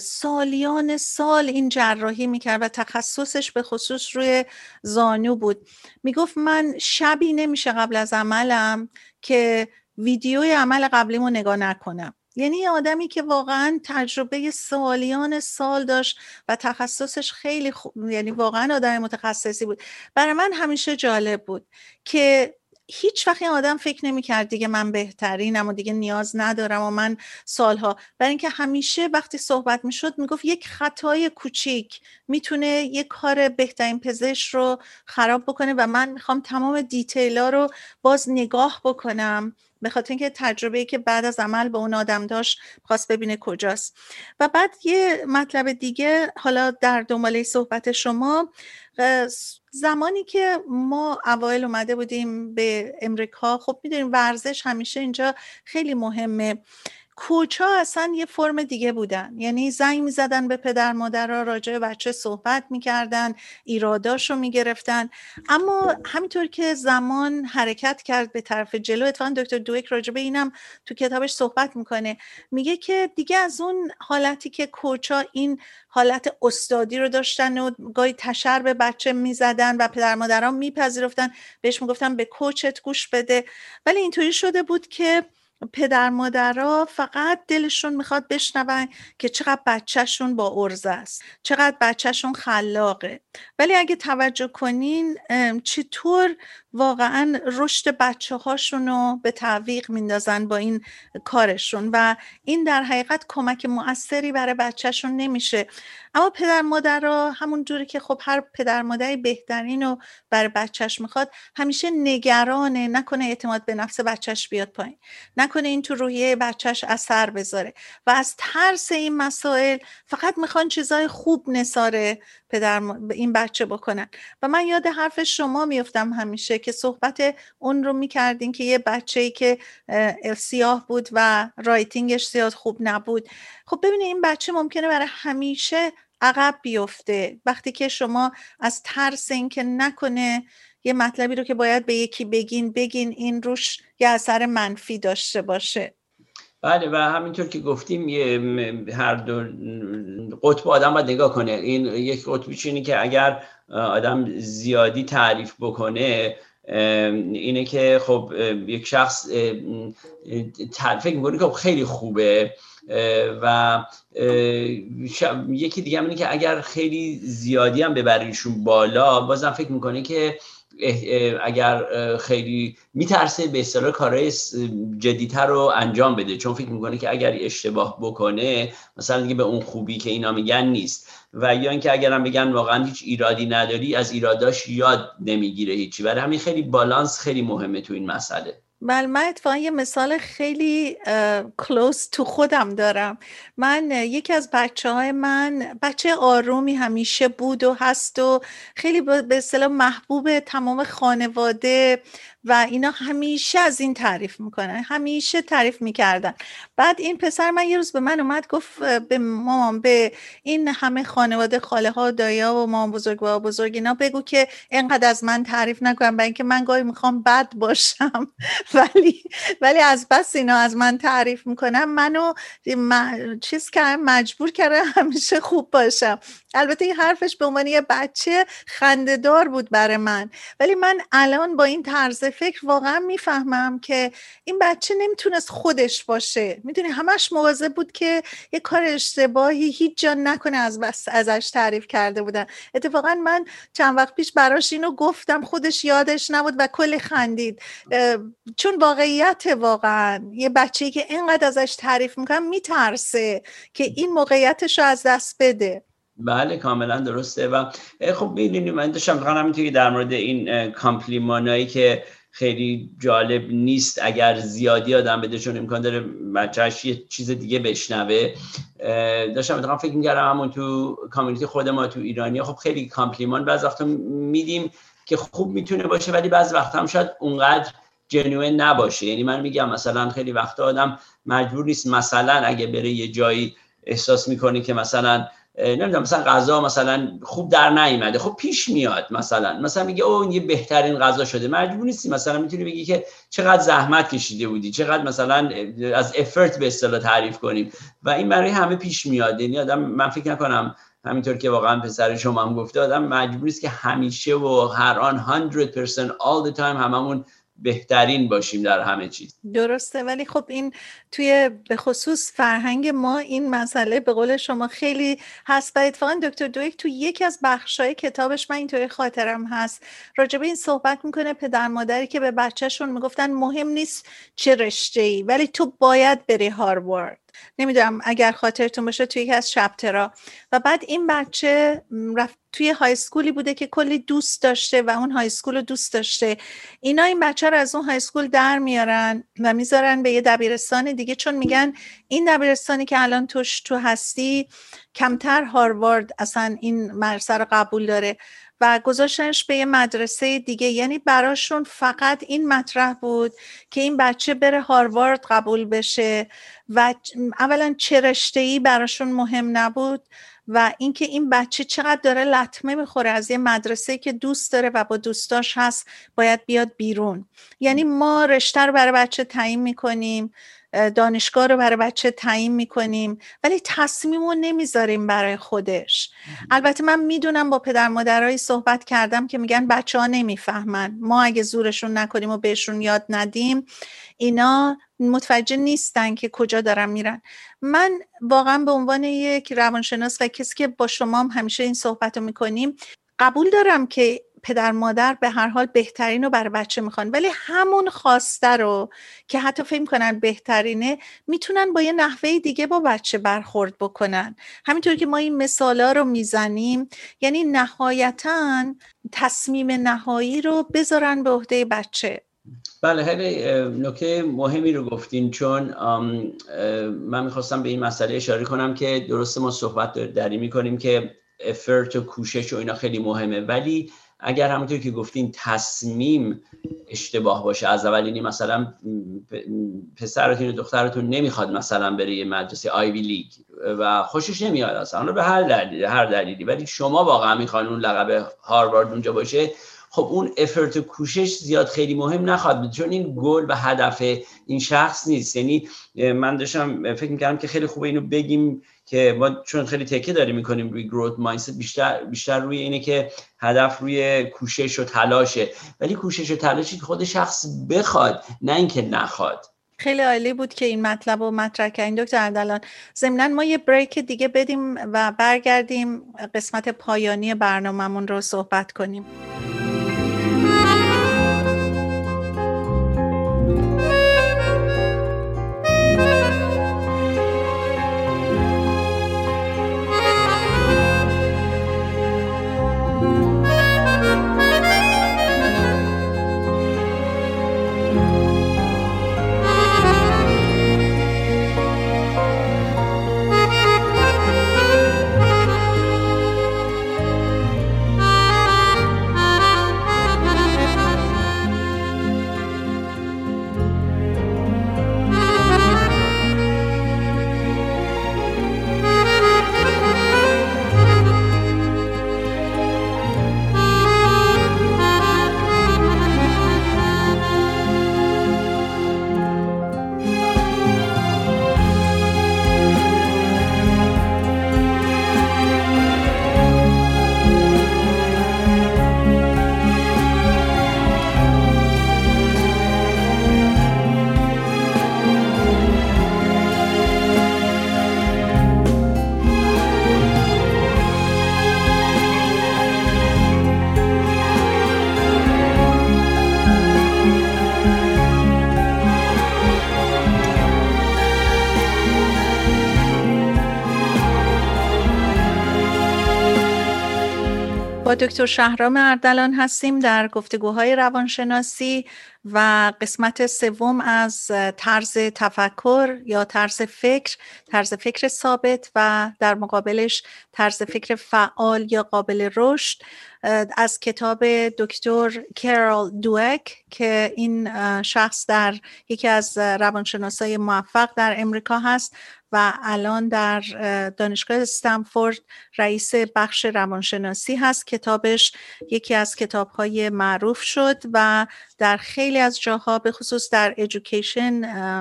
سالیان سال این جراحی می‌کرد و تخصصش به خصوص روی زانو بود. می‌گفت من شبی نمیشه قبل از عملم که ویدیوی عمل قبلیمو نگاه نکنم. یعنی آدمی که واقعا تجربه سالیان سال داشت و تخصصش خیلی خوب یعنی واقعا آدم متخصصی بود. برای من همیشه جالب بود که هیچ وقت این آدم فکر نمی کرد دیگه من بهترینم و دیگه نیاز ندارم و من سالها. برای اینکه همیشه وقتی صحبت می شد می گفت یک خطای کوچیک می‌تونه یک کار بهترین پزشک رو خراب بکنه و من می‌خوام تمام دیتیلا رو باز نگاه بکنم. به خاطر اینکه تجربه که بعد از عمل به اون آدم داشت خواست ببینه کجاست. و بعد یه مطلب دیگه حالا در دنباله صحبت شما زمانی که ما اوایل اومده بودیم به امریکا خب می‌دونیم ورزش همیشه اینجا خیلی مهمه. کوچا اصلا یه فرم دیگه بودن. یعنی زنگ می‌زدن به پدر مادر راجع بچه صحبت می‌کردن ایراداشو می‌گرفتن. اما همینطور که زمان حرکت کرد به طرف جلو اتفاقا دکتر دویک راجع به اینم تو کتابش صحبت می‌کنه. میگه که دیگه از اون حالتی که کوچا این حالت استادی رو داشتن و گاهی تشر به بچه می‌زدن و پدر مادران میپذیرفتن بهش می‌گفتن به کوچت گوش بده. ولی اینطوری شده بود که پدر مادرها فقط دلشون می‌خواد بشنون که چقدر بچهشون با ارزه است چقدر بچهشون خلاقه. ولی اگه توجه کنین چطور واقعا رشد بچه هاشون رو به تعویق میندازن با این کارشون و این در حقیقت کمک مؤثری برای بچهشون نمیشه. اما پدر مادر را همون جوری که خب هر پدر مادری بهترین رو برای بچهش می‌خواد همیشه نگرانه نکنه اعتماد به نفس بچهش بیاد پایین نکنه این تو روحیه بچهش اثر بذاره و از ترس این مسائل فقط می‌خوان چیزای خوب نساره پدر این بچه بکنن. و من یاد حرف شما میفتم همیشه که صحبت اون رو می‌کردین که یه بچه ای که سیاه بود و رایتینگش زیاد خوب نبود. خب ببینید این بچه ممکنه برای همیشه عقب بیفته. وقتی که شما از ترس اینکه نکنه یه مطلبی رو که باید به یکی بگین بگین این روش یه اثر منفی داشته باشه. بله و همینطور که گفتیم یه هر دو قطب آدم باید نگاه کنه. این یک قطبیش اینه که اگر آدم زیادی تعریف بکنه اینه که خب یک شخص فکر می‌کنه که خب خیلی خوبه و یکی دیگه اینه که اگر خیلی زیادی هم ببریشون بالا بازم فکر می‌کنه که اگر خیلی میترسه به اصطلاح کارهای جدیتر رو انجام بده. چون فکر می‌کنه که اگر اشتباه بکنه مثلا دیگه به اون خوبی که اینا میگن نیست. و یا اینکه اگرم بگن واقعا هیچ ایرادی نداری از ایراداش یاد نمی‌گیره هیچی. برای همین خیلی بالانس خیلی مهمه تو این مسئله. بله من اتفاقا یه مثال خیلی کلوز تو خودم دارم. من یکی از بچه های من بچه آرومی همیشه بود و هست و خیلی به اصطلاح محبوب تمام خانواده و اینا همیشه از این تعریف می‌کنن همیشه تعریف می‌کردن. بعد این پسر من یه روز به من اومد گفت به مامان به این همه خانواده خاله ها دایا و مامان بزرگ و بزرگ اینا بگو که اینقدر از من تعریف نکنم برای اینکه من گاهی می‌خوام بد باشم. ولی ولی از بس اینا از من تعریف می‌کنم منو چیز کردم مجبور کردم همیشه خوب باشم. البته این حرفش به عنوان یه بچه خندهدار بود برای من. ولی من الان با این طرز فکر واقعا می‌فهمم که این بچه نمی‌تونست خودش باشه. می‌دونی همش مواظب بود که یه کار اشتباهی هیچ جا نکنه از بس ازش تعریف کرده بودن. اتفاقا من چند وقت پیش براش اینو گفتم خودش یادش نبود و کلی خندید. چون واقعیت واقعا یه بچه که اینقدر ازش تعریف می‌کنم میترسه که این موقعیتش رو از دست بده. بله کاملا درسته. و خب می‌دونیم من داشتم همینطور که در مورد این کامپلیمانایی که خیلی جالب نیست اگر زیادی آدم بده چون امکان داره بچهش یه چیز دیگه بشنوه. داشتم اتفاقا فکر می‌کردم همون تو کامیونیتی خود ما تو ایرانی خب خیلی کامپلیمان بعض وقتا میدیم که خوب می‌تونه باشه ولی بعض وقتا هم شاید اونقدر جنوین نباشه. یعنی من میگم مثلا خیلی وقتا آدم مجبور نیست مثلا اگه بره یه جایی احساس می‌کنه که مثلا نمی‌دونم مثلا غذا مثلا خوب در نیومده خب پیش میاد مثلا. مثلا میگه او یه بهترین غذا شده. مجبور نیستی مثلا می‌تونی بگی که چقدر زحمت کشیده بودی چقدر مثلا از افرت به اصطلاح تعریف کنیم. و این برای همه پیش میاد. یعنی آدم من فکر نکنم همینطور که واقعا پسر شما هم گفته آدم مجبور است که همیشه و هر آن 100% all the time هممون بهترین باشیم در همه چیز. درسته ولی خب این توی به خصوص فرهنگ ما این مسئله به قول شما خیلی هست و اتفاقا دکتر دویک تو یکی از بخشای کتابش من اینطوری خاطرم هست. راجبه این صحبت می‌کنه پدر مادری که به بچهشون می‌گفتن مهم نیست چه رشته ای ولی تو باید بری هاروارد. نمی‌دونم اگر خاطرتون باشه توی یکی از چپترها. و بعد این بچه رفت توی های سکولی بوده که کلی دوست داشته و اون های سکول رو دوست داشته. اینا این بچه رو از اون های سکول در میارن و می‌ذارن به یه دبیرستان دیگه چون میگن این دبیرستانی که الان توش تو هستی کمتر هاروارد اصلا این مرسه رو قبول داره. و گذاشتنش به یه مدرسه دیگه. یعنی براشون فقط این مطرح بود که این بچه بره هاروارد قبول بشه و اولا چه رشته ای براشون مهم نبود و اینکه این بچه چقدر داره لطمه می‌خوره از یه مدرسه که دوست داره و با دوستاش هست باید بیاد بیرون. یعنی ما رشته رو برای بچه تعیین می‌کنیم. دانشگاه رو برای بچه تعیین می‌کنیم ولی تصمیم رو نمی‌ذاریم برای خودش. البته من می‌دونم با پدر مادرهایی صحبت کردم که میگن بچه ها نمی‌فهمن. ما اگه زورشون نکنیم و بهشون یاد ندیم اینا متوجه نیستن که کجا دارن میرن. من واقعا به عنوان یک روانشناس و کسی که با شما هم همیشه این صحبت رو می‌کنیم قبول دارم که پدر مادر به هر حال بهترین رو برای بچه می‌خوان. ولی همون خواسته رو که حتی فکر کنن بهترینه می‌تونن با یه نحوه دیگه با بچه برخورد بکنن. همینطور که ما این مثالا رو می‌زنیم یعنی نهایتا تصمیم نهایی رو بذارن به عهده بچه. بله خیلی نکته مهمی رو گفتین چون من می‌خواستم به این مسئله اشاره کنم که درست ما صحبت داری می‌کنیم که افرت و کوشش و اینا خیلی مهمه. ولی اگر همونطور که گفتین تصمیم اشتباه باشه از اول یعنی مثلا پسرتون و دخترتون نمی‌خواد مثلا بره یه مدرسه آیوی لیگ و خوشش نمیاد اصلا به هر دلیلی هر دلیلی. ولی شما واقعا می‌خوان اون لقب هاروارد اونجا باشه خب اون افرت و کوشش زیاد خیلی مهم نخواد چون این گل و هدف این شخص نیست. یعنی من داشتم فکر می‌کردم که خیلی خوبه اینو بگیم که ما چون خیلی تکه داریم می‌کنیم روی گروت مایندست بیشتر بیشتر روی اینه که هدف روی کوشش و تلاشه. ولی کوشش و تلاشی که خود شخص بخواد نه اینکه نخواد. خیلی عالی بود که این مطلب رو مطرح کردین. دکتر اردلان ضمنا ما یه بریک دیگه بدیم و برگردیم قسمت پایانی برنامهمون رو صحبت کنیم. دکتر شهرام اردلان هستیم در گفتگوهای روانشناسی و قسمت سوم از طرز تفکر یا طرز فکر طرز فکر ثابت و در مقابلش طرز فکر فعال یا قابل رشد از کتاب دکتر کارل دوک که این شخص در یکی از روانشناسای موفق در امریکا هست. و الان در دانشگاه استنفورد رئیس بخش روانشناسی هست. کتابش یکی از کتابهای معروف شد و در خیلی از جاها به خصوص در ایژوکیشن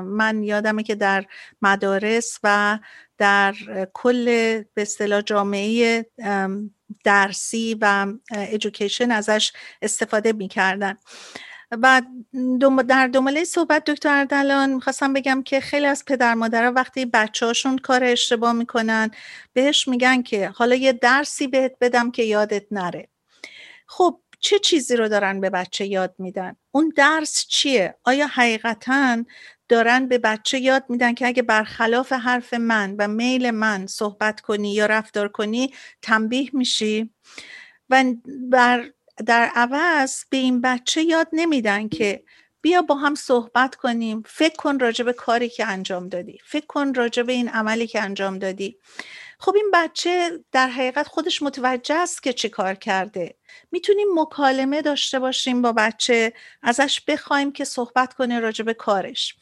من یادمه که در مدارس و در کل به اصطلاح جامعه درسی و ایژوکیشن ازش استفاده می‌کردن. و در دنباله صحبت دکتر اردلان می‌خواستم بگم که خیلی از پدر مادرها وقتی بچه هاشون کار اشتباه می‌کنن بهش میگن که حالا یه درسی بهت بدم که یادت نره. خب چه چیزی رو دارن به بچه یاد میدن؟ اون درس چیه؟ آیا حقیقتا دارن به بچه یاد میدن که اگه برخلاف حرف من و میل من صحبت کنی یا رفتار کنی تنبیه میشی؟ و بر در عوض به این بچه یاد نمیدن که بیا با هم صحبت کنیم. فکر کن راجع به کاری که انجام دادی. فکر کن راجع به این عملی که انجام دادی. خب این بچه در حقیقت خودش متوجه است که چی کار کرده. می‌تونیم مکالمه داشته باشیم با بچه ازش بخوایم که صحبت کنه راجع به کارش.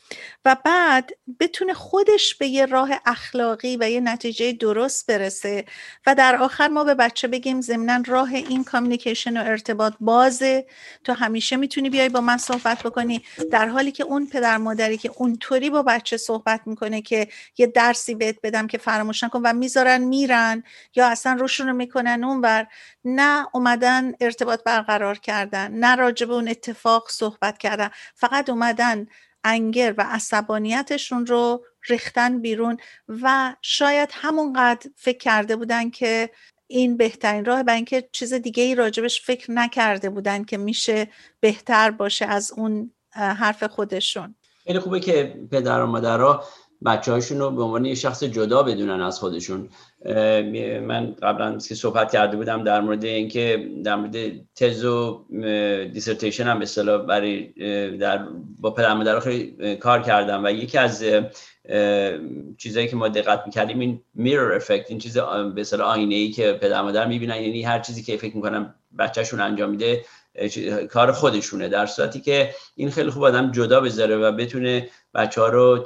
و بعد بتونه خودش به یه راه اخلاقی و یه نتیجه درست برسه و در آخر ما به بچه بگیم ضمنا راه این کامیکیشن و ارتباط بازه. تو همیشه می‌تونی بیای با من صحبت بکنی. در حالی که اون پدر مادری که اونطوری با بچه صحبت می‌کنه که یه درسی بهت بدم که فراموش نکن و می‌ذارن میرن یا اصلا روشون رو می‌کنن اونور نه اومدن ارتباط برقرار کردن نه راجع به اون اتفاق صحبت کردن. فقط اومدن انگر و عصبانیتشون رو ریختن بیرون و شاید همونقدر فکر کرده بودن که این بهترین راه برای اینکه چیز دیگه ای راجبش فکر نکرده بودن که میشه بهتر باشه از اون حرف خودشون. خیلی خوبه که پدر و مادرها بچه هاشون رو به عنوان یه شخص جدا بدونن از خودشون. من قبلا که صحبت کرده بودم در مورد اینکه در مورد تز و دیسرتیشن هم به برای در با پدر مادر خیلی کار کردم و یکی از چیزایی که ما دقت می‌کردیم این میرور افکت این چیز به اصطلاح آینه ای که پدر مادر می‌بینن یعنی هر چیزی که فکر می‌کنن بچهشون انجام میده کار خودشونه. در صورتی که این خیلی خوب آدم جدا بذاره و بتونه بچه ها رو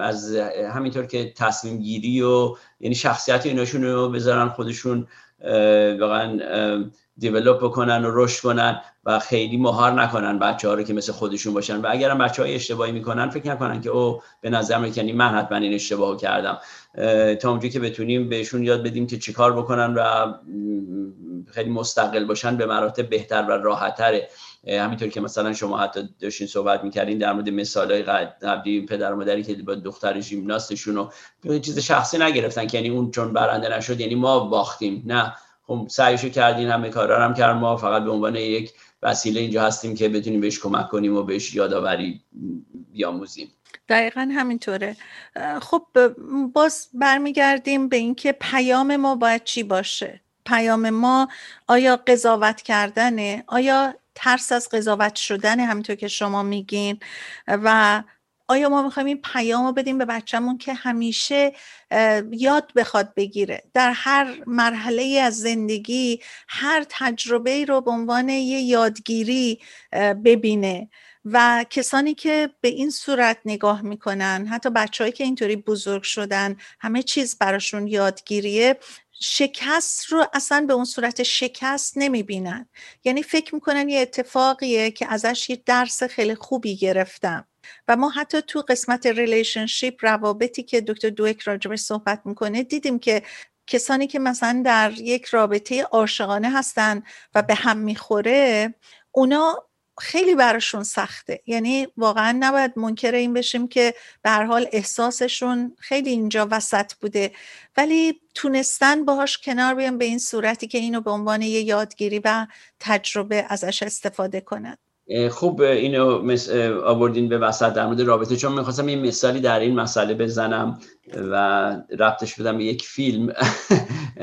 از همینطور که تصمیم گیری و یعنی شخصیت ایناشون رو بذارن خودشون واقعا دیولوپ بکنن و رشد کنن و خیلی مهار نکنن بچه ها رو که مثل خودشون باشن. و اگر هم بچه های اشتباهی می‌کنن فکر نکنن که او به نظر من یعنی من حتما این اشتباه کردم. تا اونجایی که بتونیم بهشون یاد بدیم که چیکار بکنن و خیلی مستقل باشن به مراتب بهتر و راحتتره. همینطور که مثلا شما حتی داشتین صحبت می‌کردین در مورد مثال های قبلی پدر و مادری که با دختر ژیمناستشون رو چیز شخصی نگرفتن که یعنی اون چون برنده نشد یعنی ما باختیم. نه. خب سعیشو کردین همه کارا هم کردن ما فقط به عنوان یک وسیله اینجا هستیم که بتونیم بهش کمک کنیم و بهش یادآوری بیاموزیم. دقیقا همینطوره. خب باز برمیگردیم به اینکه پیام ما باید چی باشه؟ پیام ما آیا قضاوت کردنه؟ آیا ترس از قضاوت شدن همینطور که شما میگین. و آیا ما می‌خوایم این پیام رو بدیم به بچهمون که همیشه یاد بخواد بگیره؟ در هر مرحله از زندگی هر تجربه رو به عنوان یه یادگیری ببینه و کسانی که به این صورت نگاه می‌کنن حتی بچههایی که اینطوری بزرگ شدن همه چیز براشون یادگیریه شکست رو اصلا به اون صورت شکست نمی‌بینن. یعنی فکر می‌کنن یه اتفاقیه که ازش یه درس خیلی خوبی گرفتم. و ما حتی تو قسمت relationship روابطی که دکتر دوئک راجبش صحبت می‌کنه دیدیم که کسانی که مثلا در یک رابطه عاشقانه هستن و به هم می‌خوره اونا خیلی براشون سخته. یعنی واقعا نباید منکر این بشیم که به حال احساسشون خیلی اینجا وسط بوده. ولی تونستن باهاش کنار بیان به این صورتی که اینو به عنوان یه یادگیری و تجربه ازش استفاده کنند خوب اینو آوردین به وسط در مورد رابطه. چون می‌خواستم یه مثالی در این مسئله بزنم و ربطش بدم به یک فیلم.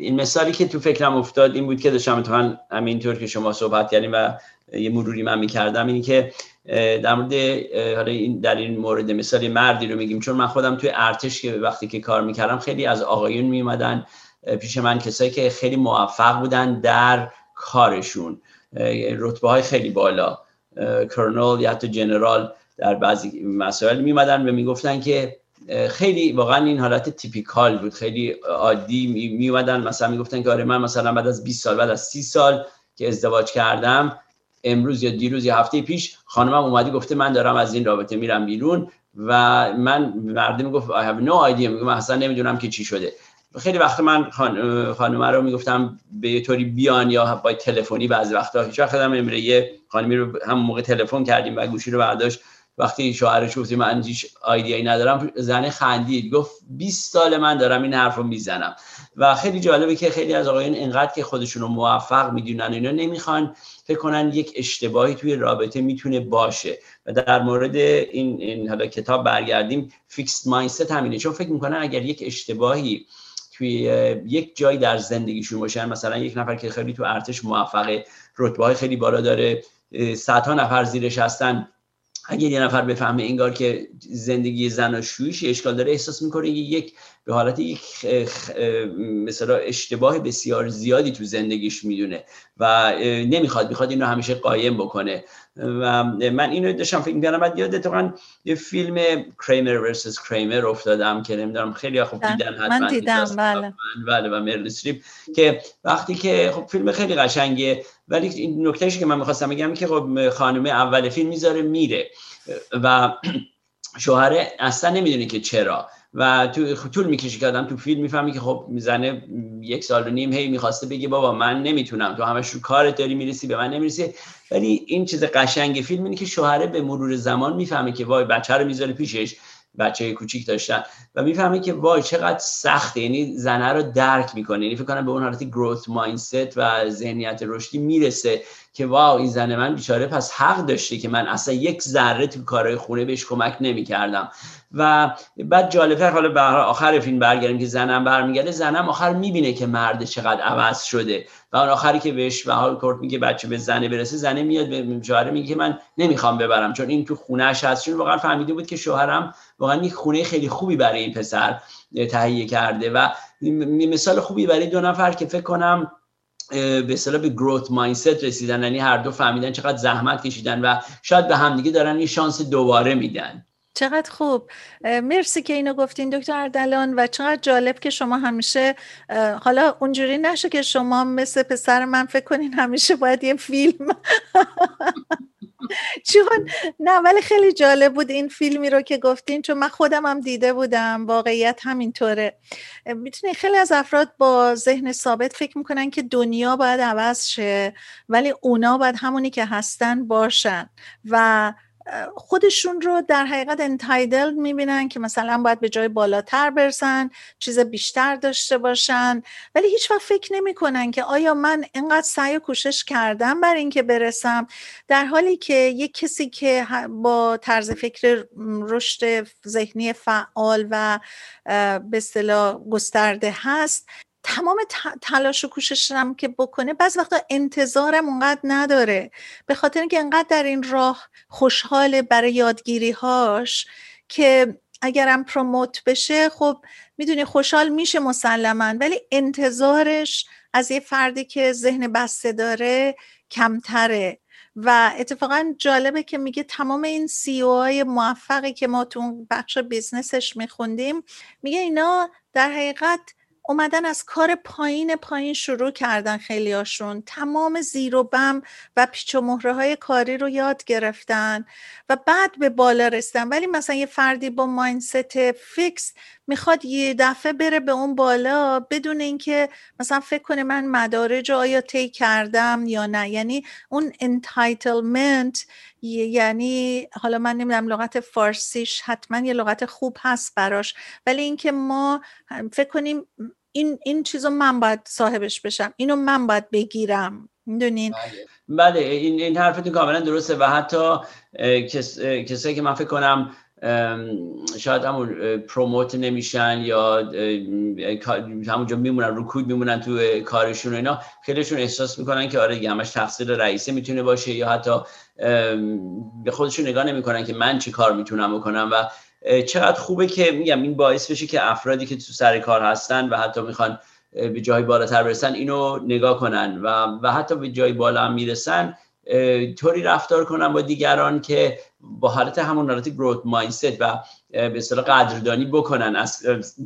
این مثالی که تو فکرم افتاد این بود که داشتم اتفاقا همینطور که شما صحبت کردیم و یه مروری من می‌کردم اینی که در مورد حالا این در این مورد مثال مردی رو میگیم. چون من خودم توی ارتش که وقتی که کار می‌کردم خیلی از آقایون میومدن پیش من کسایی که خیلی موفق بودن در کارشون. رتبه های خیلی بالا. کرنل یا حتی جنرال در بعضی مسائل میمدن و می‌گفتن که خیلی واقعا این حالت تیپیکال بود. خیلی عادی میومدن مثلا می‌گفتن که آره من مثلا بعد از 20 سال بعد از 30 سال که ازدواج کردم امروز یا دیروز یا هفته پیش خانمم اومدی گفته من دارم از این رابطه میرم بیرون و من مردم می‌گفت I have no idea. میگم اصلا نمی‌دونم که چی شده. خیلی وقت من خانم رو می‌گفتم به یه طوری بیان یا با تلفنی بعضی وقتا هیچ وقت هم امره یه خانمی رو هم موقع تلفن کردیم و گوشی رو برداشت. وقتی شوهرش گفت من هیچ آیدیایی ندارم زنه خندید. گفت 20 سال من دارم این حرف رو می‌زنم. و خیلی جالبه که خیلی از آقایان اینقدر که خودشون رو موفق می‌دونن اینا نمی‌خوان فکر کنن یک اشتباهی توی رابطه می‌تونه باشه. و در مورد این, این حالا کتاب برگردیم. فیکس مایندست همینه. چون فکر می‌کنن اگر یک اشتباهی توی یک جایی در زندگیشون باشن. مثلا یک نفر که خیلی تو ارتش موفقه رتبه های خیلی بالا داره صدها نفر زیرش هستن. اگر یه نفر بفهمه انگار که زندگی زن و شویش اشکال داره احساس می‌کنه یک به حالت یک مثلا اشتباه بسیار زیادی تو زندگیش می‌دونه و نمی‌خواد می‌خواد این رو همیشه قایم بکنه. و من اینو داشتم فکر می‌کنم بعد یاد اتفاقا یه فیلم کریمر ورسس کریمر افتادم که نمی‌دونم خیلی خوب دیدن حتما من دیدم بله. بله و مرل استریپ که وقتی که خب فیلم خیلی قشنگه ولی این نکتهش که من می‌خواستم بگم که خب خانم اول فیلم می‌ذاره میره. و شوهره اصلا نمی‌دونه که چرا. و تو طول می‌کشه که آدم تو فیلم می‌فهمی که خب می‌زنه یک سال و نیم هی می‌خواسته بگه بابا من نمی‌تونم تو همش رو کارت داری می‌رسی به من نمی‌رسی. ولی این چیز قشنگ فیلم اینه که شوهره به مرور زمان می‌فهمه که وای بچه رو می‌ذاره پیشش بچه کوچیک داشتن و می‌فهمه که وای چقدر سخته. یعنی زنه رو درک می‌کنه. یعنی فکر کنم به اون حالت گروث مایندست و ذهنیت رشدی می‌رسه. که واو این زن من بیچاره پس حق داشته که من اصلا یک ذره تو کارهای خونه بهش کمک نمی‌کردم. و بعد جالبتر حالا به آخر فیلم برگردیم که زنم برمیگرده زنم آخر می‌بینه که مرد چقدر عوض شده. و اون آخری که بهش و حال کورت میگه بچه به زنه برسه زنه میاد به شوهر میگه که من نمی‌خوام ببرم چون این تو خونهش هست. چون واقعا فهمیده بود که شوهرم واقعا یک خونه خیلی خوبی برای این پسر تهیه کرده. و مثال خوبی برای دو نفر که فکر کنم به اصطلاح به گروت مایندست رسیدن یعنی هر دو فهمیدن چقدر زحمت کشیدن و شاید به همدیگه دارن یه شانس دوباره میدن. چقدر خوب. مرسی که اینو گفتین دکتر اردلان و چقدر جالب که شما همیشه حالا اونجوری نشه که شما مثل پسر من فکر کنین همیشه باید یه فیلم. چون نه ولی خیلی جالب بود این فیلمی رو که گفتین چون من خودم هم دیده بودم. واقعیت همینطوره. می‌تونی خیلی از افراد با ذهن ثابت فکر می‌کنن که دنیا باید عوض شه ولی اونا باید همونی که هستن باشن. و خودشون رو در حقیقت انتایدل می‌بینن که مثلا باید به جای بالاتر برسن چیز بیشتر داشته باشن. ولی هیچ وقت فکر نمی‌کنن که آیا من اینقدر سعی و کوشش کردم بر اینکه برسم. در حالی که یک کسی که با طرز فکر رشد ذهنی فعال و به اصطلاح گسترده هست تمام تلاش و کوششم که بکنه بعض وقتا انتظارم اونقدر نداره. به خاطر اینکه انقدر در این راه خوشحاله برای یادگیری هاش که اگرم پروموت بشه خب می‌دونی خوشحال میشه مسلما ولی انتظارش از یه فردی که ذهن بسته داره کمتره. و اتفاقا جالبه که میگه تمام این CEO های موفقی که ما تو بخش business ش میخوندیم میگه اینا در حقیقت اومدن از کار پایین پایین شروع کردن خیلی هاشون تمام زیر و بم و پیچ و مهره های کاری رو یاد گرفتن و بعد به بالا رسیدن. ولی مثلا یه فردی با mindset fixed می‌خواد یه دفعه بره به اون بالا بدون اینکه مثلا فکر کنه من مدارج آیا طی کردم یا نه. یعنی اون entitlement یعنی حالا من نمی‌دونم لغت فارسیش حتما یه لغت خوب هست براش. ولی اینکه ما فکر کنیم این این چیزو من باید صاحبش بشم. اینو من باید بگیرم. می‌دونین؟ بله, بله، این این حرفتون کاملا درسته و حتی کس، کسایی که من فکر کنم شاید همون promote نمیشن یا همونجا میمونن رکود میمونن تو کارشون و اینا. خیلیشون احساس می‌کنن که آره همش تقصیر رئیسه می‌تونه باشه یا حتی به خودشون نگاه نمی‌کنن که من چی کار می‌تونم بکنم و چقدر خوبه که میگم این باعث بشه که افرادی که تو سر کار هستن و حتی می‌خوان به جای بالاتر برسن اینو نگاه کنن و, و حتی به جای بالا هم می‌رسن طوری رفتار کنن با دیگران که با حالت همون حالت گروت مایندست و به اصطلاح قدردانی بکنن از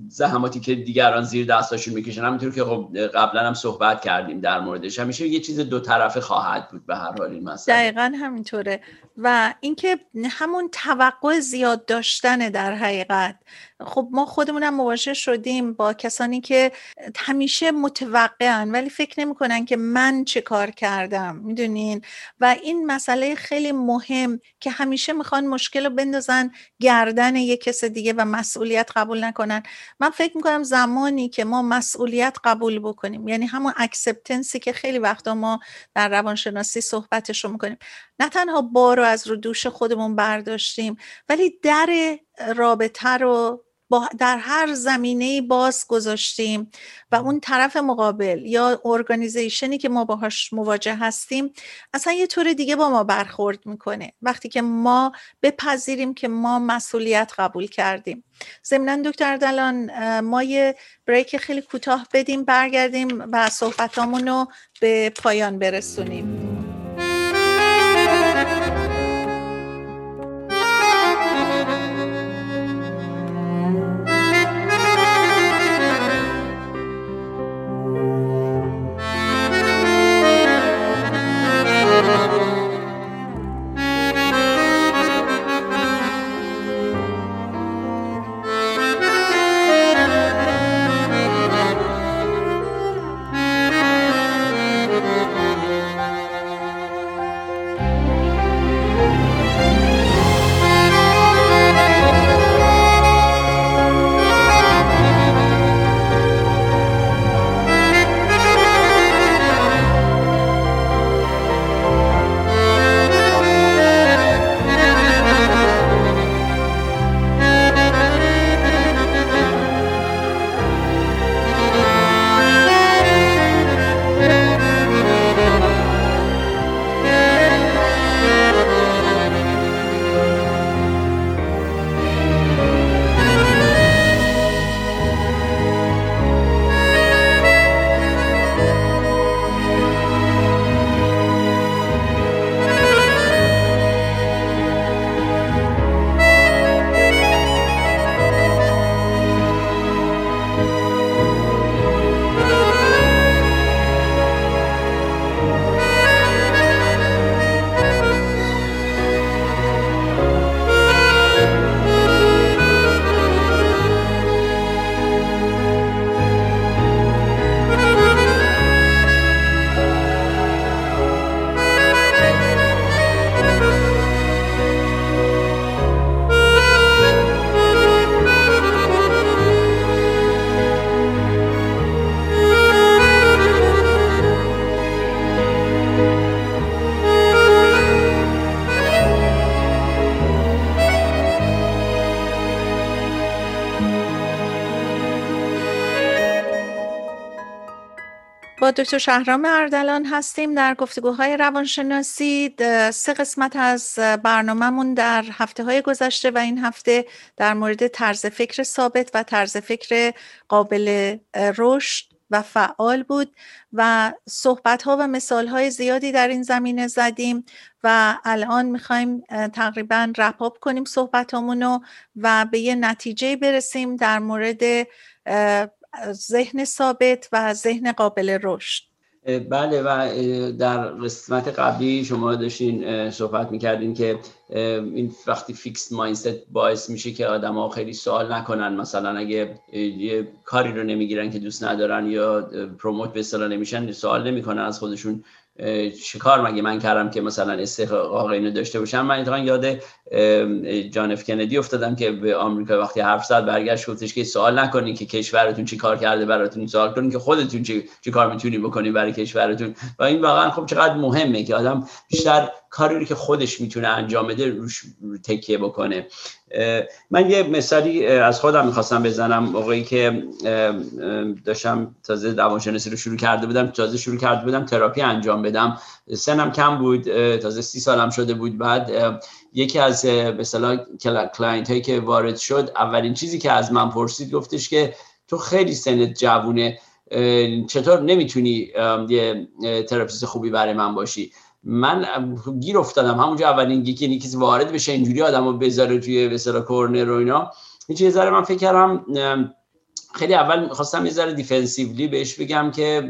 زحماتی که دیگران زیر دستاشون می‌کشن. همونطور که خب قبلا هم صحبت کردیم در موردش. همیشه یه چیز دو طرفه خواهد بود به هر حال این مسئله. دقیقا همینطوره. و اینکه همون توقع زیاد داشتن در حقیقت. خب ما خودمونم مواجه شدیم با کسانی که همیشه متوقعن ولی فکر نمی‌کنن که من چه کار کردم می‌دونین؟ و این مسئله خیلی مهم که همیشه می‌خوان مشکل رو بندازن گردن یک کس دیگه و مسئولیت قبول نکنن. من فکر می‌کنم زمانی که ما مسئولیت قبول بکنیم یعنی همون acceptance ی که خیلی وقتا ما در روانشناسی صحبتش رو می‌کنیم. نه تنها بار رو از رو دوش خودمون برداشتیم ولی در رابطه رو با در هر زمینه باز گذاشتیم و اون طرف مقابل یا organization ی که ما باهاش مواجه هستیم اصلا یه طور دیگه با ما برخورد می‌کنه. وقتی که ما بپذیریم که ما مسئولیت قبول کردیم. ضمنا دکتر دلان ما یه بریک خیلی کوتاه بدیم برگردیم و صحبتامون رو به پایان برسونیم. دکتر شهرام اردلان هستیم در گفتگوهای روانشناسی. سه قسمت از برنامهمون در هفته های گذشته و این هفته در مورد طرز فکر ثابت و طرز فکر قابل رشد و فعال بود و صحبت ها و مثال های زیادی در این زمینه زدیم و الان می‌خوایم تقریبا رپاپ کنیم صحبت و به یه نتیجه برسیم در مورد ذهن ثابت و ذهن قابل رشد. بله و در قسمت قبلی شما داشتین صحبت می‌کردین که این وقتی fixed mindset باعث میشه که آدما خیلی سوال نکنن مثلا اگه یه کاری رو نمی‌گیرن که دوست ندارن یا promote به اصطلاح نمیشن سوال نمی‌کنن از خودشون چه کار مگه من کردم که مثلا استحقاق اینو داشته باشم؟ من اتفاقا یاد جان اف کندی افتادم که به آمریکا وقتی حرف زد برگشت گفتش که سوال نکنین که کشورتون چی کار کرده براتون سوال کنین که خودتون چی, چی کار می‌تونی بکنین برای کشورتون. و این واقعا خب چقدر مهمه که آدم بیشتر کاری رو که خودش می‌تونه انجام بده روش تکیه بکنه. من یه مثالی از خودم می‌خواستم بزنم. موقعی که داشتم تازه روانشناسی رو شروع کرده بودم تازه شروع کرده بودم تراپی انجام بدم. سنم کم بود تازه سی سالم شده بود. بعد یکی از مثلا client هایی که وارد شد اولین چیزی که از من پرسید گفتش که تو خیلی سنت جوونه چطور می‌تونی یه therapist خوبی برای من باشی؟ من گیر افتادم. همونجا اولین گیکی کسی وارد بشه اینجوری آدم رو بذاره توی مثلا کورنر و اینا. هیچ ذره من فکر کردم خیلی اول خواستم یه ذره دیفنسیولی بهش بگم که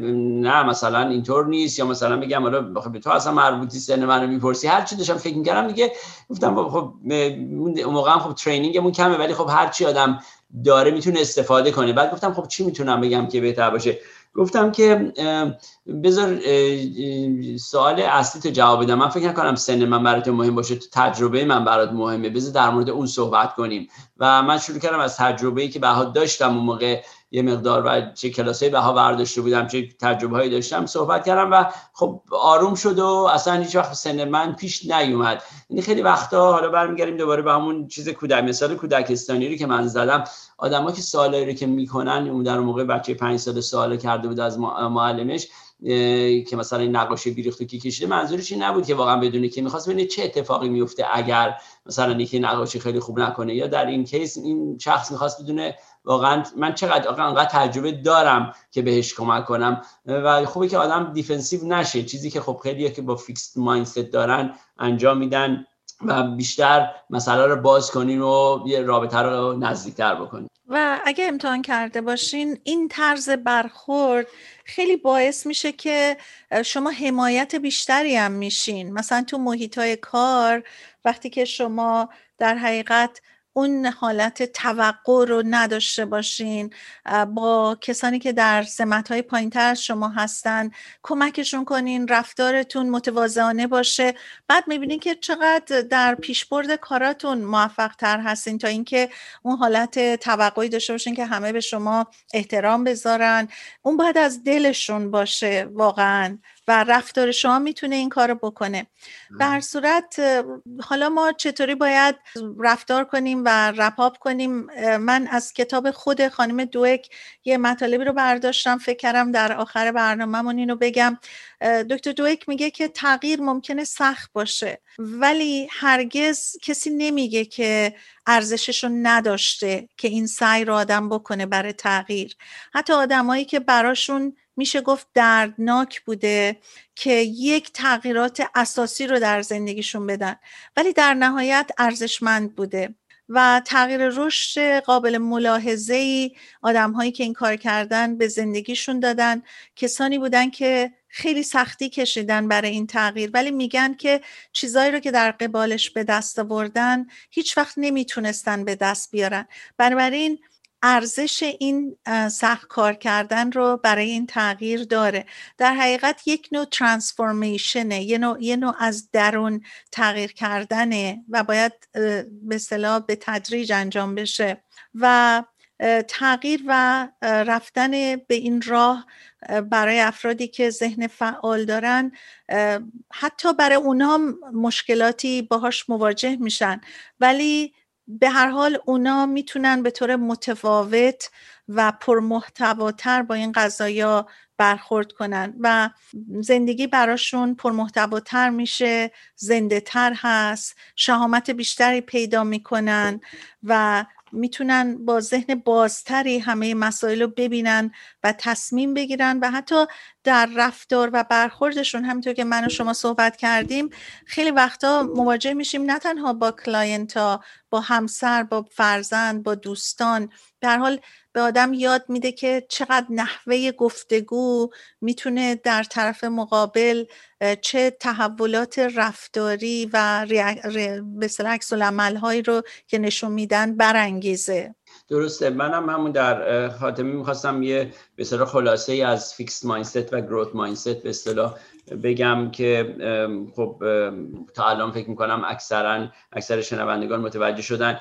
نه مثلا اینطور نیست. یا مثلا بگم حالا به تو اصلا مربوطی سن منو می‌پرسی. هر چی داشتم فکر می‌کردم دیگه گفتم خب اون موقع هم خب ترینینگمون کمه ولی خب هر چی آدم داره می‌تونه استفاده کنه. بعد گفتم خب چی می‌تونم بگم که بهتر باشه؟ گفتم که بذار سوال اصلی تو جواب بدم. من فکر کنم سن من برات مهم باشه تو تجربه من برات مهمه. بذار در مورد اون صحبت کنیم. و من شروع کردم از تجربه ای که بها داشتم اون موقع یه مقدار و چه کلاسای بها برداشته بودم چه تجربه هایی داشتم صحبت کردم و خب آروم شد و اصلا هیچ وقت سن من پیش نیومد. یعنی خیلی وقتا حالا برمیگردیم دوباره به همون چیز کودک مثال کودکستانی رو که من زدم. آدما که سوالی رو که می‌کنن اون در موقع بچه پنج سال سوال کرده بود از معلمش که مثلا این نقاشی بیریختو که کشیده منظورش این نبود که واقعا بدونه که می‌خواست ببینه چه اتفاقی میفته اگر مثلا یکی نقاشی خیلی خوب نکنه یا در این case این شخص می‌خواست بدونه واقعا من چقدر واقعا تجربه دارم که بهش کمک کنم و خوبه که آدم defensive نشه. چیزی که خب خیلیه که با fixed mindset دارن انجام میدن و بیشتر مسئله رو باز کنین و یه رابطه رو نزدیکتر بکنین. و اگه امتحان کرده باشین این طرز برخورد خیلی باعث میشه که شما حمایت بیشتری هم میشین. مثلا تو محیط کار وقتی که شما در حقیقت اون حالت توقع رو نداشته باشین با کسانی که در سمت های پایین تر شما هستن کمکشون کنین رفتارتون متوازانه باشه. بعد می‌بینین که چقدر در پیشبرد کاراتون موفق تر هستین تا اینکه اون حالت توقعی داشته باشین که همه به شما احترام بذارن. اون باید از دلشون باشه واقعا. و رفتار شما می‌تونه این کارو بکنه. به هر صورت حالا ما چطوری باید رفتار کنیم و رپاپ کنیم؟ من از کتاب خود خانم دوک یه مطالبی رو برداشتم. فکر کردم در آخر برنامهمون اینو بگم. دکتر دوک میگه که تغییر ممکنه سخت باشه ولی هرگز کسی نمیگه که ارزشش رو نداشته که این سعی رو آدم بکنه برای تغییر. حتی آدمایی که براشون میشه گفت دردناک بوده که یک تغییرات اساسی رو در زندگیشون بدن. ولی در نهایت ارزشمند بوده و تغییر رشد قابل ملاحظه ای آدم هایی که این کار کردن به زندگیشون دادن. کسانی بودن که خیلی سختی کشیدن برای این تغییر ولی میگن که چیزایی رو که در قبالش به دست آوردن هیچ وقت نمی‌تونستن به دست بیارن. بنابراین ارزش این سخت کار کردن رو برای این تغییر داره. در حقیقت یک نوع ترانسفورمیشنه یه نوع, یه نوع از درون تغییر کردنه و باید به صلاح به تدریج انجام بشه و تغییر و رفتن به این راه برای افرادی که ذهن فعال دارن حتی برای اونها مشکلاتی باهاش مواجه میشن. ولی به هر حال اونا می‌تونن به طور متفاوت و پرمحتواتر با این قضایا برخورد کنن و زندگی براشون پرمحتواتر میشه زنده تر هست شهامت بیشتری پیدا می‌کنن و می‌تونن با ذهن بازتری همه مسائل رو ببینن و تصمیم بگیرن و حتی در رفتار و برخوردشون همینطور که من و شما صحبت کردیم خیلی وقتا مواجه میشیم نه تنها با client ها با همسر با فرزند با دوستان. به هر حال به آدم یاد میده که چقدر نحوه گفتگو می‌تونه در طرف مقابل چه تحولات رفتاری و چه عکس‌العمل هایی رو که نشون میدن برانگیزه. درسته. منم همون در خاتمه می‌خواستم یه به خلاصه ای از fixed mindset و growth mindset به اصطلاح بگم که خب تا الان فکر می‌کنم اکثرا اکثر شنوندگان متوجه شدن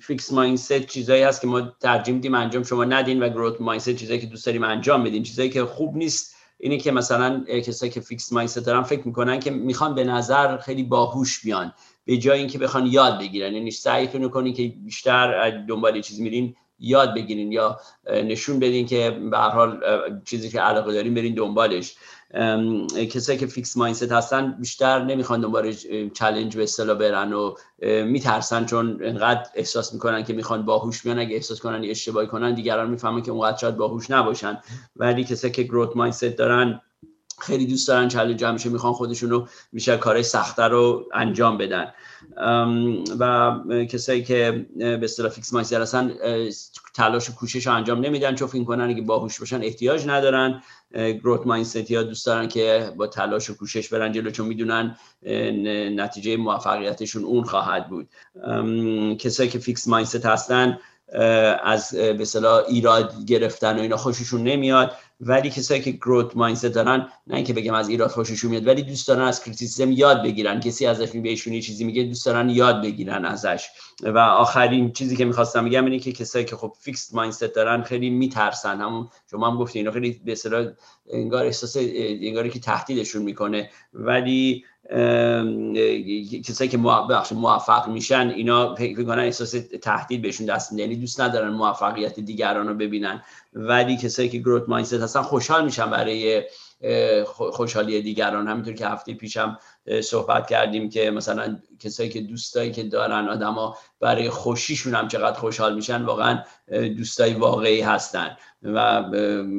fixed mindset چیزایی هست که ما ترجیح میدیم انجام شما ندین و growth mindset چیزایی که دوست داریم انجام بدین. چیزایی که خوب نیست اینه که مثلا کسایی که fixed mindset دارن فکر می‌کنن که می‌خوان به نظر خیلی باهوش بیان. به جای اینکه بخوان یاد بگیرن. یعنی سعیتون کنین که بیشتر دنبال چیزی میرین یاد بگیرین یا نشون بدین که به حال چیزی که علاقه دارین برین دنبالش. کسایی که فیکس مایندست هستن بیشتر نمی‌خوان دنبال چالش به اصطلاح برن و میترسن چون انقدر احساس می‌کنن که می‌خوان باهوش بیان. اگه احساس کنن اشتباهی کنن دیگران می‌فهمن که اونقدر شاید باهوش نباشن. ولی کسایی که گروت مایندست دارن خیلی دوست دارن چالش همیشه می‌خوان خودشون رو بیشتر کارهای سختتر رو انجام بدن. و کسایی که به اصطلاح fixed mindset هستن تلاش و کوشش رو انجام نمیدن چون فکر کنن اگه باهوش باشن احتیاج ندارن. growth mindset ها دوست دارن که با تلاش و کوشش برن جلو چون می‌دونن نتیجه موفقیتشون اون خواهد بود. کسایی که fixed mindset هستن از به ایراد گرفتن و اینا خوششون نمیاد. ولی کسایی که growth mindset دارن نه اینکه بگم از ایراد خوششون میاد ولی دوست دارن از criticism یاد بگیرن. کسی ازش بهشون یه چیزی میگه دوست دارن یاد بگیرن ازش. و آخرین چیزی که می‌خواستم بگم اینه که کسایی که خب fixed mindset دارن خیلی میترسن. همون شما هم گفتین اینا خیلی به اصطلاح انگار احساس انگاری که تهدیدشون می‌کنه. ولی کسایی که موفق میشن اینا فکر می‌کنن احساس تهدید بهشون دست یعنی دوست ندارن موفقیت دیگران رو ببینن. ولی کسایی که گروت مایندست هستن خوشحال میشن برای خوشحالی دیگران. همینطور که هفته پیشم صحبت کردیم که مثلا کسایی که دوستایی که دارن آدما برای خوشیشون هم چقدر خوشحال میشن واقعا دوستای واقعی هستن و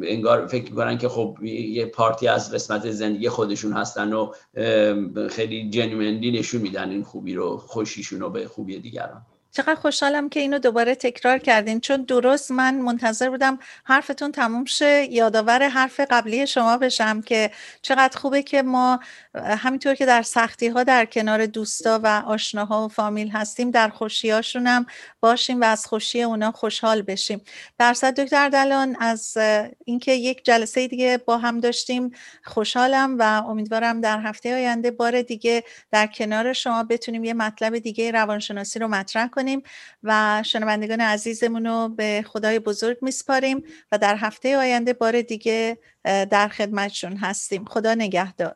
انگار فکر می‌کنن که خب یه پارتی از قسمت زندگی خودشون هستن و خیلی جنوینلی نشون میدن این خوبی رو خوشیشون رو به خوبی دیگران. چقدر خوشحالم که اینو دوباره تکرار کردین. چون درست من منتظر بودم حرفتون تموم شه یادآور حرف قبلی شما بشم که چقدر خوبه که ما همینطور که در سختی ها در کنار دوستا و آشناها و فامیل هستیم در خوشی هم باشیم و از خوشی اونا خوشحال بشیم. درصد دکتر دلان از اینکه یک جلسه دیگه با هم داشتیم خوشحالم و امیدوارم در هفته آینده بار دیگه در کنار شما بتونیم یه مطلب دیگه روانشناسی رو مطرح کنیم. و شنوندگان عزیزمون رو به خدای بزرگ میسپاریم و در هفته آینده بار دیگه در خدمتشون هستیم. خدا نگهدار.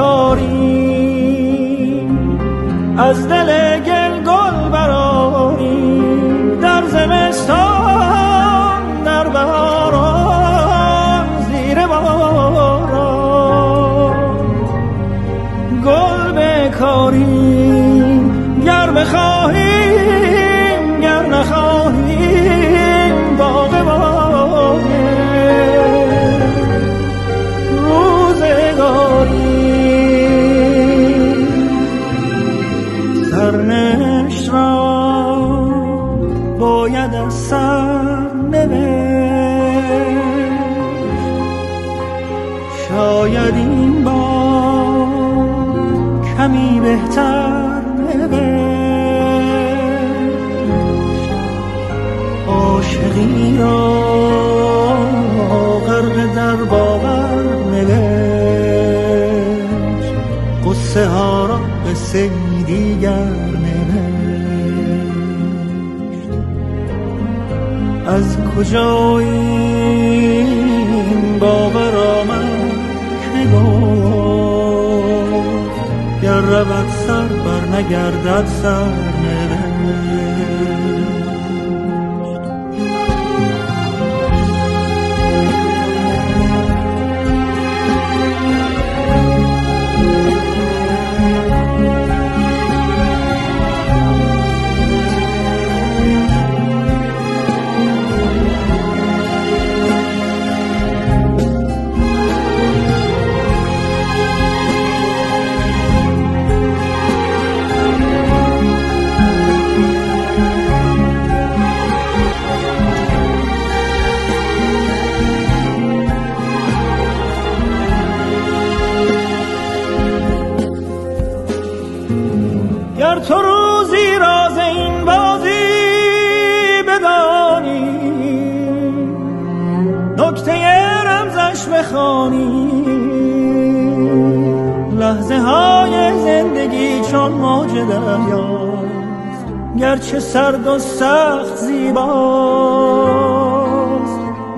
recording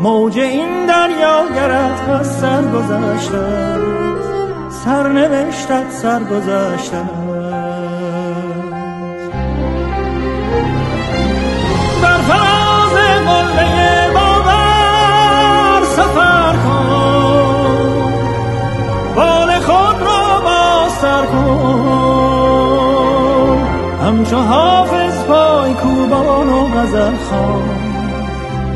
موج این دریا گرت از سر گذشته سر نوشتت سر بر فراز قله باور سفر کن. بال خود را با سر کن. همچو حافظ پای کوبان و غزل خان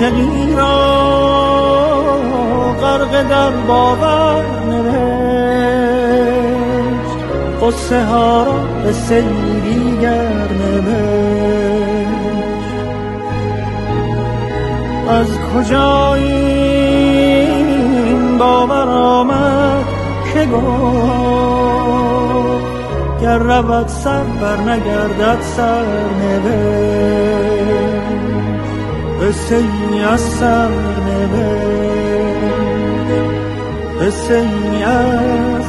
عاشقی را غرق در باور نوشت. قصه ها را به دیگر نوشت. از کجا این باور آمد که گفت؟ گر رود سر بر نگردد سر نوشت. قصه از سر نوشت قصه از